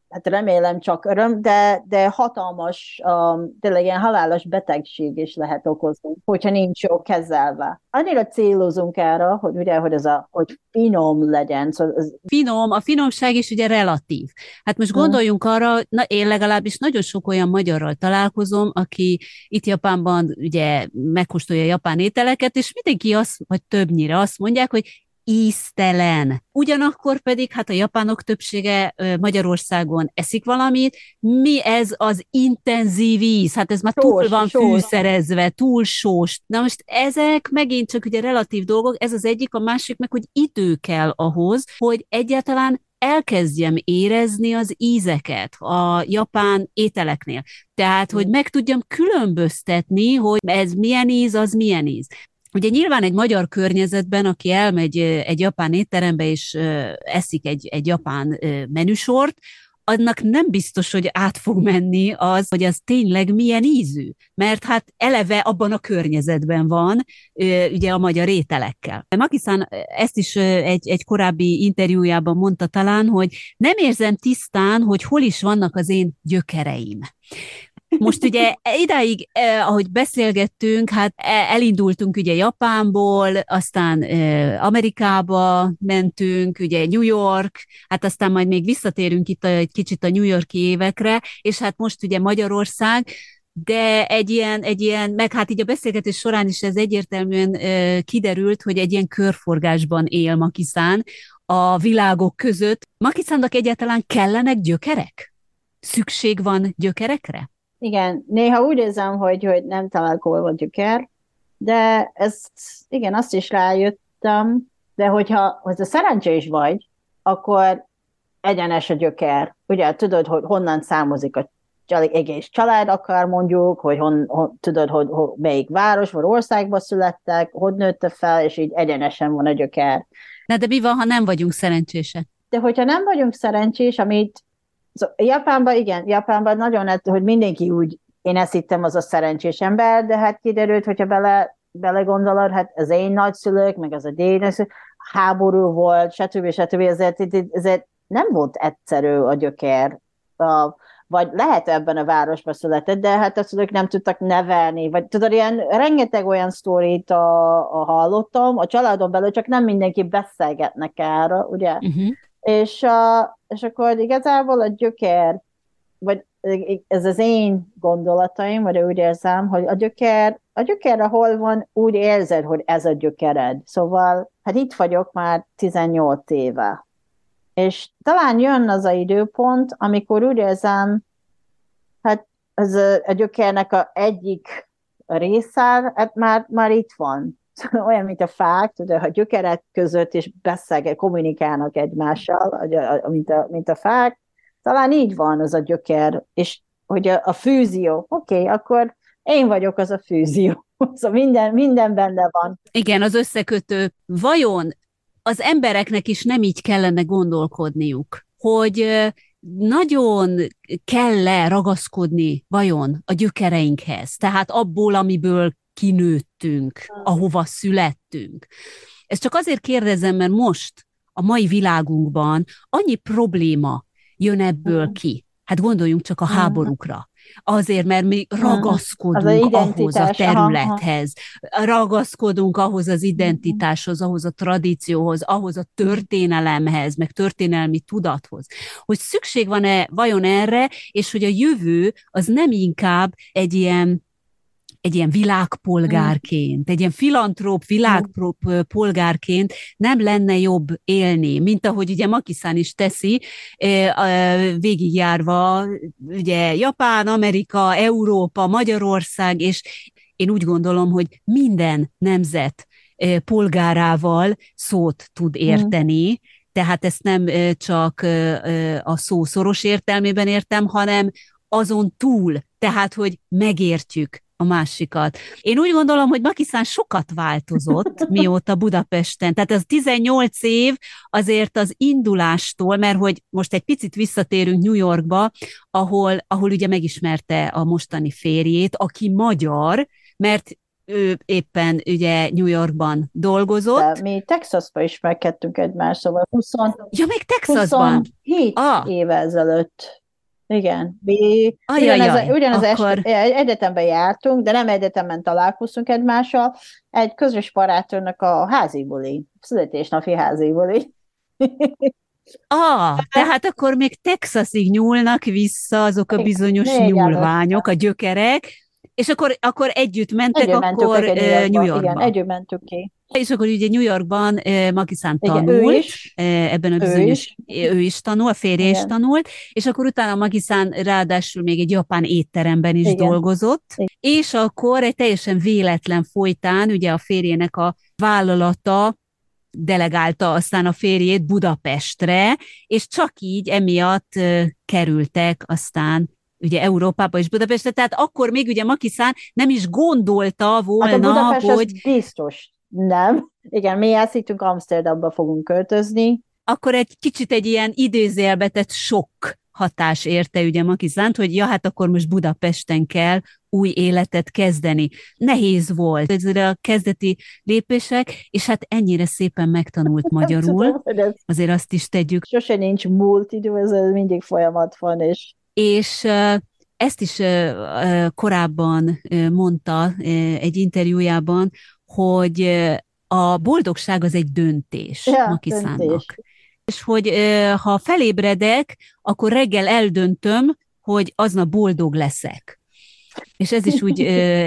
hát remélem csak öröm, de, de hatalmas, um, tényleg ilyen halálos betegség is lehet okozni, hogyha nincs jó kezelve. Annyira célozunk erre, hogy ugye, hogy ez a, hogy finom legyen. Szóval ez... Finom, a finomság is ugye relatív. Hát most gondoljunk hmm. arra, na, én legalábbis nagyon sok olyan magyarral találkozom, aki itt Japánban ugye megkóstolja japán ételeket, és mindenki azt, vagy többnyire azt mondják, hogy íztelen. Ugyanakkor pedig hát a japánok többsége Magyarországon eszik valamit, mi ez az intenzív íz? Hát ez már sós, túl van sós. fűszerezve, túl sós. Na most ezek megint csak ugye relatív dolgok, ez az egyik, a másik meg, hogy idő kell ahhoz, hogy egyáltalán elkezdjem érezni az ízeket a japán ételeknél. Tehát, hogy meg tudjam különböztetni, hogy ez milyen íz, az milyen íz. Ugye nyilván egy magyar környezetben, aki elmegy egy japán étterembe és eszik egy, egy japán menüsort, annak nem biztos, hogy át fog menni az, hogy az tényleg milyen ízű, mert hát eleve abban a környezetben van, ugye a magyar ételekkel. Makiszán ezt is egy, egy korábbi interjújában mondta talán, hogy nem érzem tisztán, hogy hol is vannak az én gyökereim. Most ugye idáig, eh, ahogy beszélgettünk, hát e, elindultunk ugye Japánból, aztán eh, Amerikába mentünk, ugye New York, hát aztán majd még visszatérünk itt a, egy kicsit a New Yorki évekre, és hát most ugye Magyarország, de egy ilyen, egy ilyen, meg hát így a beszélgetés során is ez egyértelműen eh, kiderült, hogy egy ilyen körforgásban él Makiszán a világok között. Makiszánnak egyáltalán kellenek gyökerek? Szükség van gyökerekre? Igen, néha úgy érzem, hogy, hogy nem találkol a gyöker, de ezt, igen, azt is rájöttem, de hogyha, hogyha szerencsés vagy, akkor egyenes a gyöker. Ugye tudod, hogy honnan számozik a egész család akar mondjuk, hogy hon, hon, tudod, hogy, hogy melyik város vagy országba születtek, hogy nőtte fel, és így egyenesen van a gyöker. Na de mi van, ha nem vagyunk szerencsések? De hogyha nem vagyunk szerencsés, amit Szóval Japánban igen, Japánban nagyon hogy mindenki úgy, én ezt hittem, az a szerencsés ember, de hát kiderült, hogyha bele, belegondolod, hát az én nagyszülők, meg az a dédnőszülők, háború volt, stb. stb. Ezért, ezért nem volt egyszerű a gyökér. A, vagy lehet ebben a városban született, de hát a szülők nem tudtak nevelni, vagy tudod, ilyen rengeteg olyan sztorit a, a hallottam, a családon belül csak nem mindenki beszélgetnek erre, ugye? Uh-huh és, a, és akkor igazából a gyökér, vagy ez az én gondolataim, vagy úgy érzem, hogy a gyöker, a gyöker, ahol van, úgy érzed, hogy ez a gyökered. Szóval, hát itt vagyok már 18 éve. És talán jön az a időpont, amikor úgy érzem, hát ez a, a gyökernek a egyik része, hát már, már itt van. [laughs] Olyan, mint a fák, tudod, a gyökerek között is beszélget, kommunikálnak egymással, mint a, mint a fák, talán így van az a gyöker, és hogy a, a fűzió, oké, okay, akkor én vagyok az a fűzió. [laughs] Szóval minden, minden benne van. Igen, az összekötő. Vajon az embereknek is nem így kellene gondolkodniuk, hogy nagyon kell-e ragaszkodni vajon a gyökereinkhez, tehát abból, amiből kinőttünk, ahova születtünk. Ezt csak azért kérdezem, mert most a mai világunkban annyi probléma jön ebből ki. Hát gondoljunk csak a háborúkra. Azért, mert mi ragaszkodunk az ahhoz a területhez, ragaszkodunk ahhoz az identitáshoz, ahhoz a tradícióhoz, ahhoz a történelemhez, meg történelmi tudathoz. Hogy szükség van-e vajon erre, és hogy a jövő az nem inkább egy ilyen egy ilyen világpolgárként, egy ilyen filantróp világpolgárként nem lenne jobb élni, mint ahogy ugye Makiszán is teszi, végigjárva ugye Japán, Amerika, Európa, Magyarország, és én úgy gondolom, hogy minden nemzet polgárával szót tud érteni, tehát ezt nem csak a szó szoros értelmében értem, hanem azon túl, tehát, hogy megértjük a másikat. Én úgy gondolom, hogy Makiszán sokat változott, [laughs] mióta Budapesten. Tehát ez 18 év azért az indulástól, mert hogy most egy picit visszatérünk New Yorkba, ahol, ahol ugye megismerte a mostani férjét, aki magyar, mert ő éppen ugye New Yorkban dolgozott. De mi Texasban ismerkedtünk egymást, szóval 20, ja, még Texasban? 27 ah. éve ezelőtt. Igen. Mi ugyanaz, ugyanaz akkor... est, egyetemben jártunk, de nem egyetemen találkoztunk egymással, egy közös barátunknak a házi buli, születésnapi házi buli. [laughs] Ah, tehát akkor még Texasig nyúlnak vissza azok a bizonyos még nyúlványok, a gyökerek, és akkor, akkor együtt mentek együtt akkor. New Yorkba. Igen, együtt mentünk ki. És akkor ugye New Yorkban Makiszán tanult, Igen, ő is. Ebben a bizonyos, ő is, ő is tanul, a férje Igen. is tanult, és akkor utána Makiszán ráadásul még egy japán étteremben is Igen. dolgozott, Igen. és akkor egy teljesen véletlen folytán, ugye a férjének a vállalata delegálta aztán a férjét Budapestre, és csak így emiatt kerültek aztán ugye Európába és Budapestre, tehát akkor még ugye Makiszán nem is gondolta volna, hát a Budapest hogy... biztos nem. Igen, mi hittünk Amsterdamba fogunk költözni. Akkor egy kicsit egy ilyen idézélbetett sok hatás érte ugye Makizánt, hogy ja, hát akkor most Budapesten kell új életet kezdeni. Nehéz volt ez a kezdeti lépések, és hát ennyire szépen megtanult magyarul. Azért azt is tegyük. Sose nincs múlt idő, ez mindig folyamat van, és... És ezt is korábban mondta egy interjújában, hogy a boldogság az egy döntés ja, Makiszánnak. Döntés. És hogy ha felébredek, akkor reggel eldöntöm, hogy aznap boldog leszek. És ez is úgy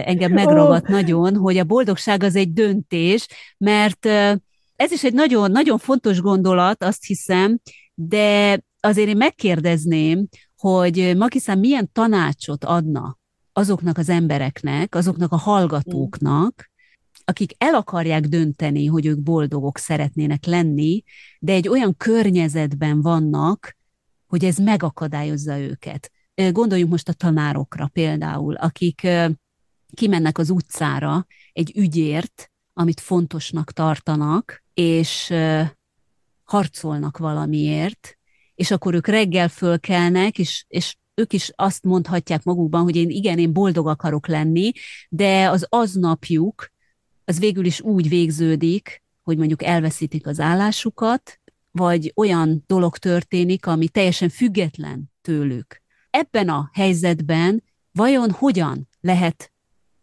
engem megragadt nagyon, hogy a boldogság az egy döntés, mert ez is egy nagyon, nagyon fontos gondolat, azt hiszem, de azért én megkérdezném, hogy Makiszán milyen tanácsot adna azoknak az embereknek, azoknak a hallgatóknak, akik el akarják dönteni, hogy ők boldogok szeretnének lenni, de egy olyan környezetben vannak, hogy ez megakadályozza őket. Gondoljunk most a tanárokra például, akik kimennek az utcára egy ügyért, amit fontosnak tartanak, és harcolnak valamiért, és akkor ők reggel fölkelnek, és, és ők is azt mondhatják magukban, hogy én igen, én boldog akarok lenni, de az aznapjuk az végül is úgy végződik, hogy mondjuk elveszítik az állásukat, vagy olyan dolog történik, ami teljesen független tőlük. Ebben a helyzetben vajon hogyan lehet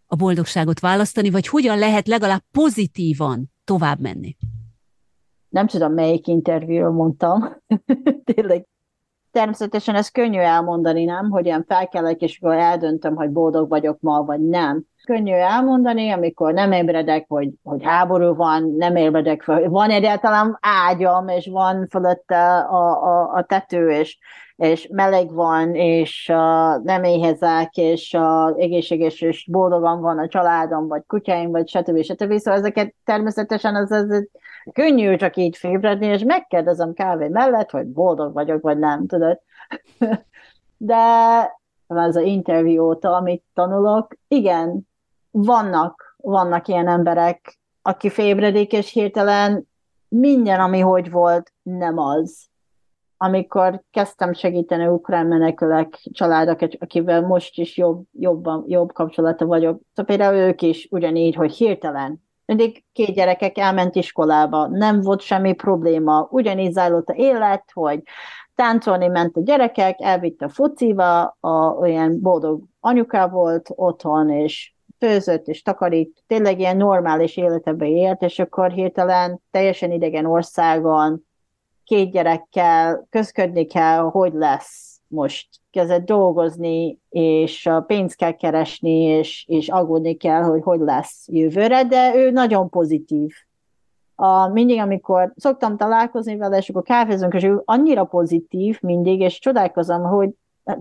a boldogságot választani, vagy hogyan lehet legalább pozitívan tovább menni? Nem tudom, melyik interjúról mondtam. [laughs] Tényleg természetesen ez könnyű elmondani, nem? Hogy ilyen felkelek, és akkor eldöntöm, hogy boldog vagyok ma, vagy nem. Könnyű elmondani, amikor nem ébredek, hogy, hogy háború van, nem ébredek fel, van egyáltalán ágyam, és van fölötte a, a, a tető, és, és meleg van, és uh, nem éhezek, és uh, egészséges, és boldogan van a családom, vagy kutyáim, vagy stb. stb. Szóval ezeket természetesen az, az könnyű csak így fébredni, és megkérdezem kávé mellett, hogy boldog vagyok, vagy nem, tudod. [laughs] De az a interjú óta, amit tanulok, igen, vannak, vannak ilyen emberek, aki fébredik, és hirtelen minden, ami hogy volt, nem az. Amikor kezdtem segíteni ukrán menekülek családok, akivel most is jobb, jobban, jobb kapcsolata vagyok, szóval például ők is ugyanígy, hogy hirtelen mindig két gyerekek elment iskolába, nem volt semmi probléma, ugyanígy zajlott a élet, hogy táncolni ment a gyerekek, elvitte a fociba, a, olyan boldog anyuka volt otthon, és főzött és takarít, tényleg ilyen normális életebe élt, és akkor hirtelen teljesen idegen országon, két gyerekkel, közködni kell, hogy lesz most kezdett dolgozni, és pénzt kell keresni, és, és aggódni kell, hogy hogy lesz jövőre, de ő nagyon pozitív. A, mindig, amikor szoktam találkozni vele, és akkor kávézunk, és ő annyira pozitív mindig, és csodálkozom, hogy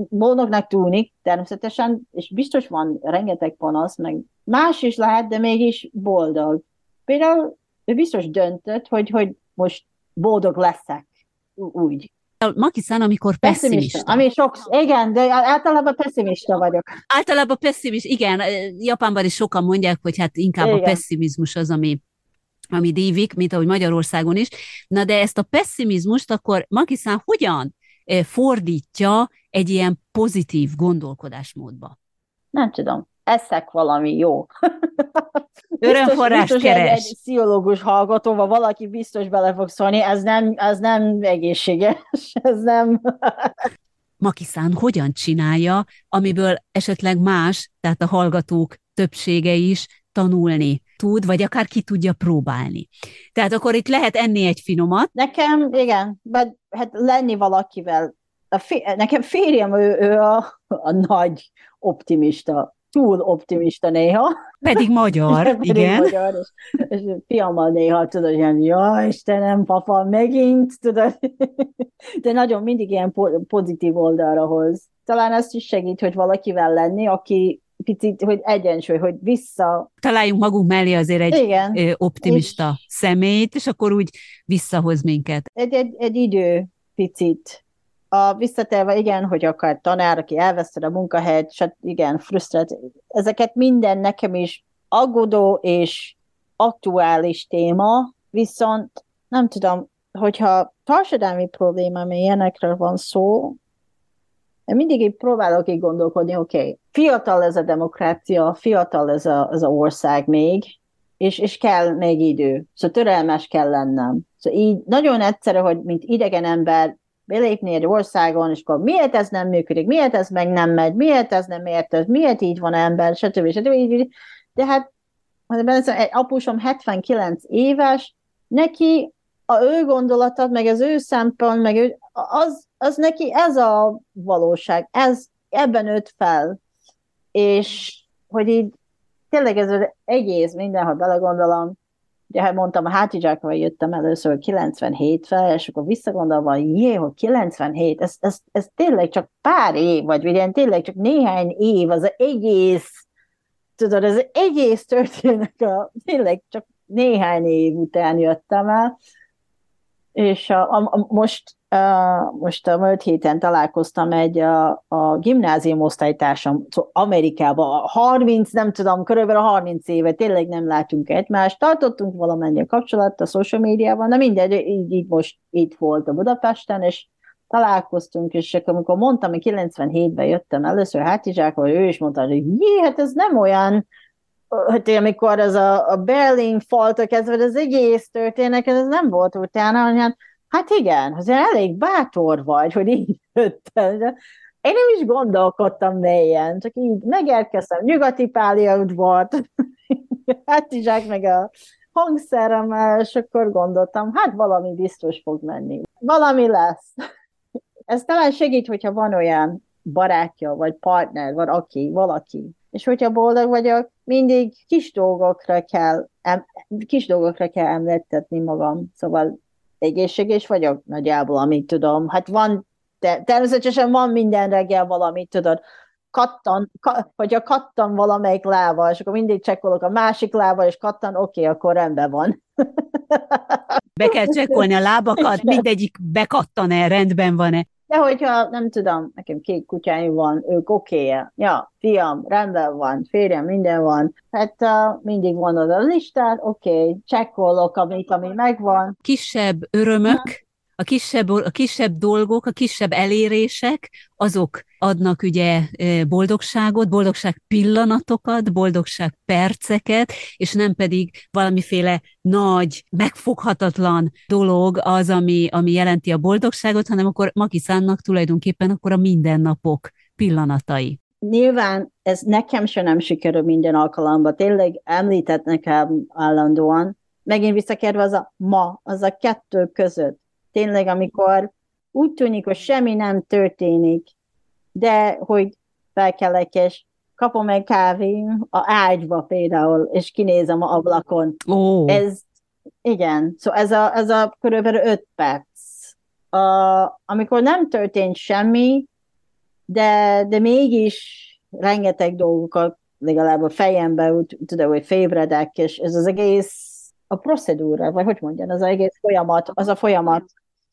boldognak tűnik természetesen, és biztos van rengeteg panasz, meg más is lehet, de mégis boldog. Például ő biztos döntött, hogy, hogy most boldog leszek, úgy. Makiszán, amikor pessimista. pessimista. Ami sok, igen, de általában pessimista vagyok. Általában pessimista, igen. Japánban is sokan mondják, hogy hát inkább igen. a pessimizmus az, ami ami dívik, mint ahogy Magyarországon is. Na de ezt a pessimizmust akkor Makiszán hogyan fordítja egy ilyen pozitív gondolkodásmódba? Nem tudom. Eszek valami jó. [laughs] Örömforrás biztos, keres. Egy, egy pszichológus hallgatóval valaki biztos bele fog szólni, ez nem, ez nem egészséges, [laughs] ez nem... Makiszán hogyan csinálja, amiből esetleg más, tehát a hallgatók többsége is tanulni tud, vagy akár ki tudja próbálni. Tehát akkor itt lehet enni egy finomat. Nekem, igen, de hát lenni valakivel. A fé, nekem férjem, ő, ő a, a nagy optimista, túl optimista néha. Pedig magyar, [laughs] Pedig igen. magyar, és, és fiammal néha tudod, ilyen, ja, Istenem, papa, megint, tudod. [laughs] De nagyon mindig ilyen pozitív oldalra hoz. Talán ezt is segít, hogy valakivel lenni, aki picit, hogy egyensúly, hogy vissza... Találjunk magunk mellé azért egy Igen. optimista és szemét, és akkor úgy visszahoz minket. Egy, egy, egy idő picit. A visszatérve, igen, hogy akár tanár, aki elveszted a munkahelyet, és igen, frusztrált. Ezeket minden nekem is aggódó és aktuális téma, viszont nem tudom, hogyha társadalmi problémám ilyenekről van szó, én mindig így próbálok így gondolkodni, oké, okay, fiatal ez a demokrácia, fiatal ez a, ez a ország még, és, és kell még idő. Szóval törelmes kell lennem. Szóval így nagyon egyszerű, hogy mint idegen ember belépni egy országon, és akkor miért ez nem működik, miért ez meg nem megy, miért ez nem érted, miért így van ember, stb. stb. stb. De hát egy apusom 79 éves, neki a ő gondolata, meg az ő szempont, meg ő, az, az neki ez a valóság, ez, ebben öt fel. És hogy így tényleg ez az egész, mindenhol belegondolom, ugye hát mondtam, a hátizsákval jöttem először 97 fel, és akkor visszagondolva, jé, hogy 97, ez, ez, ez tényleg csak pár év, vagy ugye tényleg csak néhány év, az egész, tudod, ez egész történet, a, tényleg csak néhány év után jöttem el, és a, a, a, most most a múlt héten találkoztam egy a, a gimnázium osztálytársam Amerikában, 30, nem tudom, körülbelül 30 éve tényleg nem látunk egymást, tartottunk valamennyi kapcsolat a social médiában, de mindegy, így, így most itt volt a Budapesten, és találkoztunk, és akkor amikor mondtam, hogy 97-ben jöttem először hátizsákról, ő is mondta, hogy jé, hát ez nem olyan, hogy amikor ez a, a Berlin falta kezdve, az egész történet, ez nem volt utána, hogy hát Hát igen, azért elég bátor vagy, hogy így jöttem. Én nem is gondolkodtam mélyen, csak így megérkeztem nyugati pália udvart, [laughs] hát izsák meg a hangszeremmel, és akkor gondoltam, hát valami biztos fog menni. Valami lesz. ez talán segít, hogyha van olyan barátja, vagy partner, vagy aki, valaki. És hogyha boldog vagyok, mindig kis dolgokra kell, em, kis dolgokra kell említetni magam. Szóval egészséges vagyok nagyjából, amit tudom. Hát van, de természetesen van minden reggel valamit, tudod, kattan, ka, hogyha kattan valamelyik lába, és akkor mindig csekkolok a másik lába, és kattan, oké, okay, akkor rendben van. Be kell csekkolni a lábakat, mindegyik bekattan-e, rendben van-e. De hogyha, nem tudom, nekem két kutyáim van, ők oké. Ja, fiam, rendben van, férjem, minden van. Hát uh, mindig van oda a listán, oké, okay, csekkolok, amit, ami megvan. Kisebb örömök, a kisebb, a kisebb dolgok, a kisebb elérések, azok adnak ugye boldogságot, boldogság pillanatokat, boldogság perceket, és nem pedig valamiféle nagy, megfoghatatlan dolog az, ami, ami jelenti a boldogságot, hanem akkor Makiszánnak tulajdonképpen akkor a mindennapok pillanatai. Nyilván ez nekem sem nem sikerül minden alkalommal, tényleg említett nekem állandóan, megint visszakérve az a ma, az a kettő között tényleg, amikor úgy tűnik, hogy semmi nem történik, de hogy felkelek, és kapom egy kávé a ágyba például, és kinézem a ablakon. Oh. Ez, igen, szóval ez a, ez a körülbelül öt perc. A, amikor nem történt semmi, de, de mégis rengeteg dolgokat legalább a fejembe, úgy tudom, hogy fébredek, és ez az egész a procedúra, vagy hogy mondjam, az egész folyamat, az a folyamat.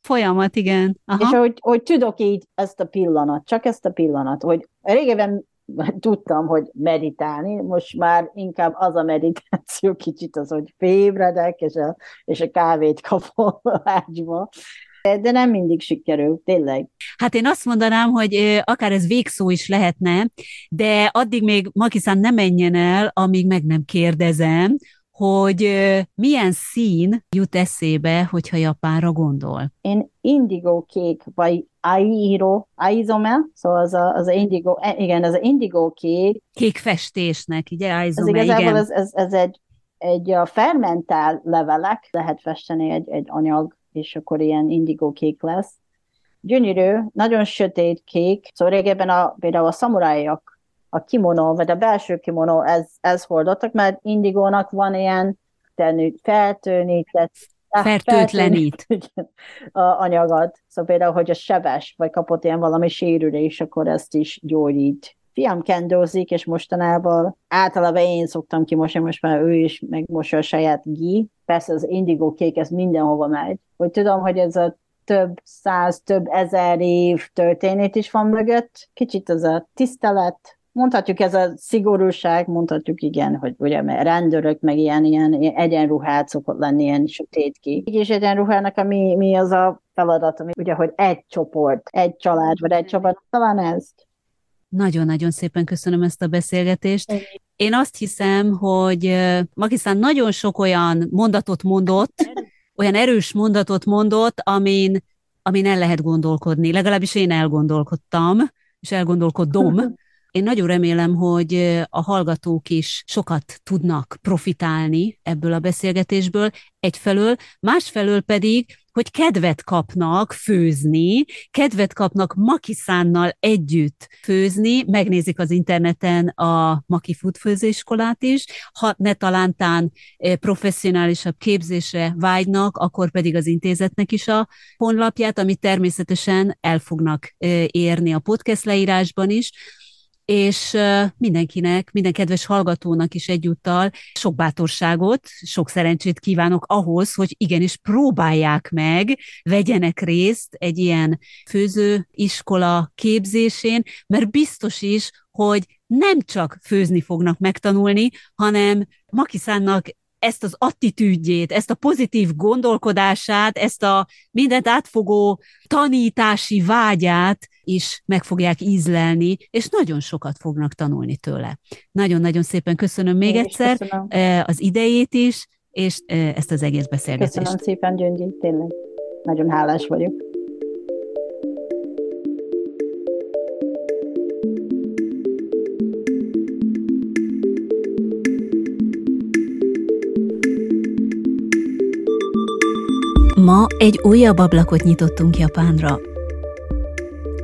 Folyamat, igen. Aha. És hogy, hogy tudok így ezt a pillanat, csak ezt a pillanat, hogy régebben tudtam, hogy meditálni, most már inkább az a meditáció [laughs] kicsit az, hogy fébredek, és a, és a kávét kapom a ágyba. De nem mindig sikerül, tényleg. Hát én azt mondanám, hogy akár ez végszó is lehetne, de addig még Makiszán nem menjen el, amíg meg nem kérdezem, hogy milyen szín jut eszébe, hogyha Japánra gondol? Én indigo kék, vagy airo, aizome, szóval az, a, az indigo, e, igen, az indigo kék. Kék festésnek, ugye, aizome, ez igazából igen. Ez, ez, ez egy, egy a fermentál levelek, lehet festeni egy, egy anyag, és akkor ilyen indigo kék lesz. Gyönyörű, nagyon sötét kék, szóval régebben a, például a szamurájak a kimono, vagy a belső kimono, ez, ez hordottak, mert indigónak van ilyen tenő, fertőnített, fertőtlenít [laughs] a anyagat. Szóval például, hogy a sebes, vagy kapott ilyen valami sérülés, akkor ezt is gyógyít. Fiam kendózik, és mostanában általában én szoktam kimosni, most már ő is megmosja a saját gi. Persze az indigó kék, ez mindenhova megy. Hogy tudom, hogy ez a több száz, több ezer év történet is van mögött. Kicsit az a tisztelet, mondhatjuk ez a szigorúság, mondhatjuk igen, hogy ugye mert rendőrök meg ilyen, ilyen, ilyen egyenruhát szokott lenni, ilyen sötét ki. És egyenruhának, ami mi az a feladat, ami ugye, hogy egy csoport, egy család, vagy egy csapat, talán ezt. Nagyon-nagyon szépen köszönöm ezt a beszélgetést. Én azt hiszem, hogy Magisztán nagyon sok olyan mondatot mondott, olyan erős mondatot mondott, amin, amin el lehet gondolkodni. Legalábbis én elgondolkodtam, és elgondolkodom, [laughs] Én nagyon remélem, hogy a hallgatók is sokat tudnak profitálni ebből a beszélgetésből. Egyfelől, másfelől pedig, hogy kedvet kapnak főzni, kedvet kapnak Makiszánnal együtt főzni, megnézik az interneten a Maki Food főzéskolát is, ha ne talántán professzionálisabb képzésre vágynak, akkor pedig az intézetnek is a honlapját, amit természetesen el fognak érni a podcast leírásban is, és mindenkinek, minden kedves hallgatónak is egyúttal sok bátorságot, sok szerencsét kívánok ahhoz, hogy igenis próbálják meg, vegyenek részt egy ilyen főzőiskola képzésén, mert biztos is, hogy nem csak főzni fognak megtanulni, hanem Makiszánnak ezt az attitűdjét, ezt a pozitív gondolkodását, ezt a mindent átfogó tanítási vágyát is meg fogják ízlelni, és nagyon sokat fognak tanulni tőle. Nagyon-nagyon szépen köszönöm még Én egyszer köszönöm. Eh, az idejét is, és eh, ezt az egész beszélgetést. Köszönöm szépen, Gyöngyi, tényleg. Nagyon hálás vagyok. Ma egy újabb ablakot nyitottunk Japánra.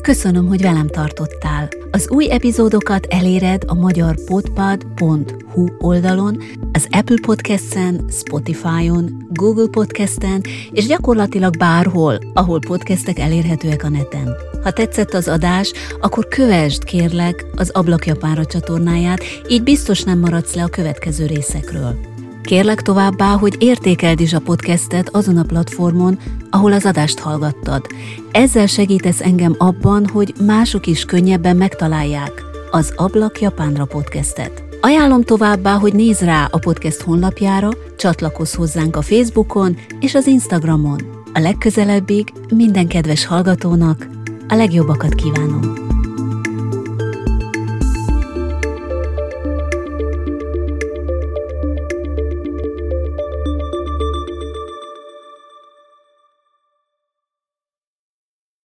Köszönöm, hogy velem tartottál. Az új epizódokat eléred a magyarpodpad.hu oldalon, az Apple Podcast-en, Spotify-on, Google Podcast-en, és gyakorlatilag bárhol, ahol podcastek elérhetőek a neten. Ha tetszett az adás, akkor kövesd kérlek az Ablakjapánra csatornáját, így biztos nem maradsz le a következő részekről. Kérlek továbbá, hogy értékeld is a podcastet azon a platformon, ahol az adást hallgattad. Ezzel segítesz engem abban, hogy mások is könnyebben megtalálják az Ablak Japánra podcastet. Ajánlom továbbá, hogy nézz rá a podcast honlapjára, csatlakozz hozzánk a Facebookon és az Instagramon. A legközelebbig minden kedves hallgatónak a legjobbakat kívánom.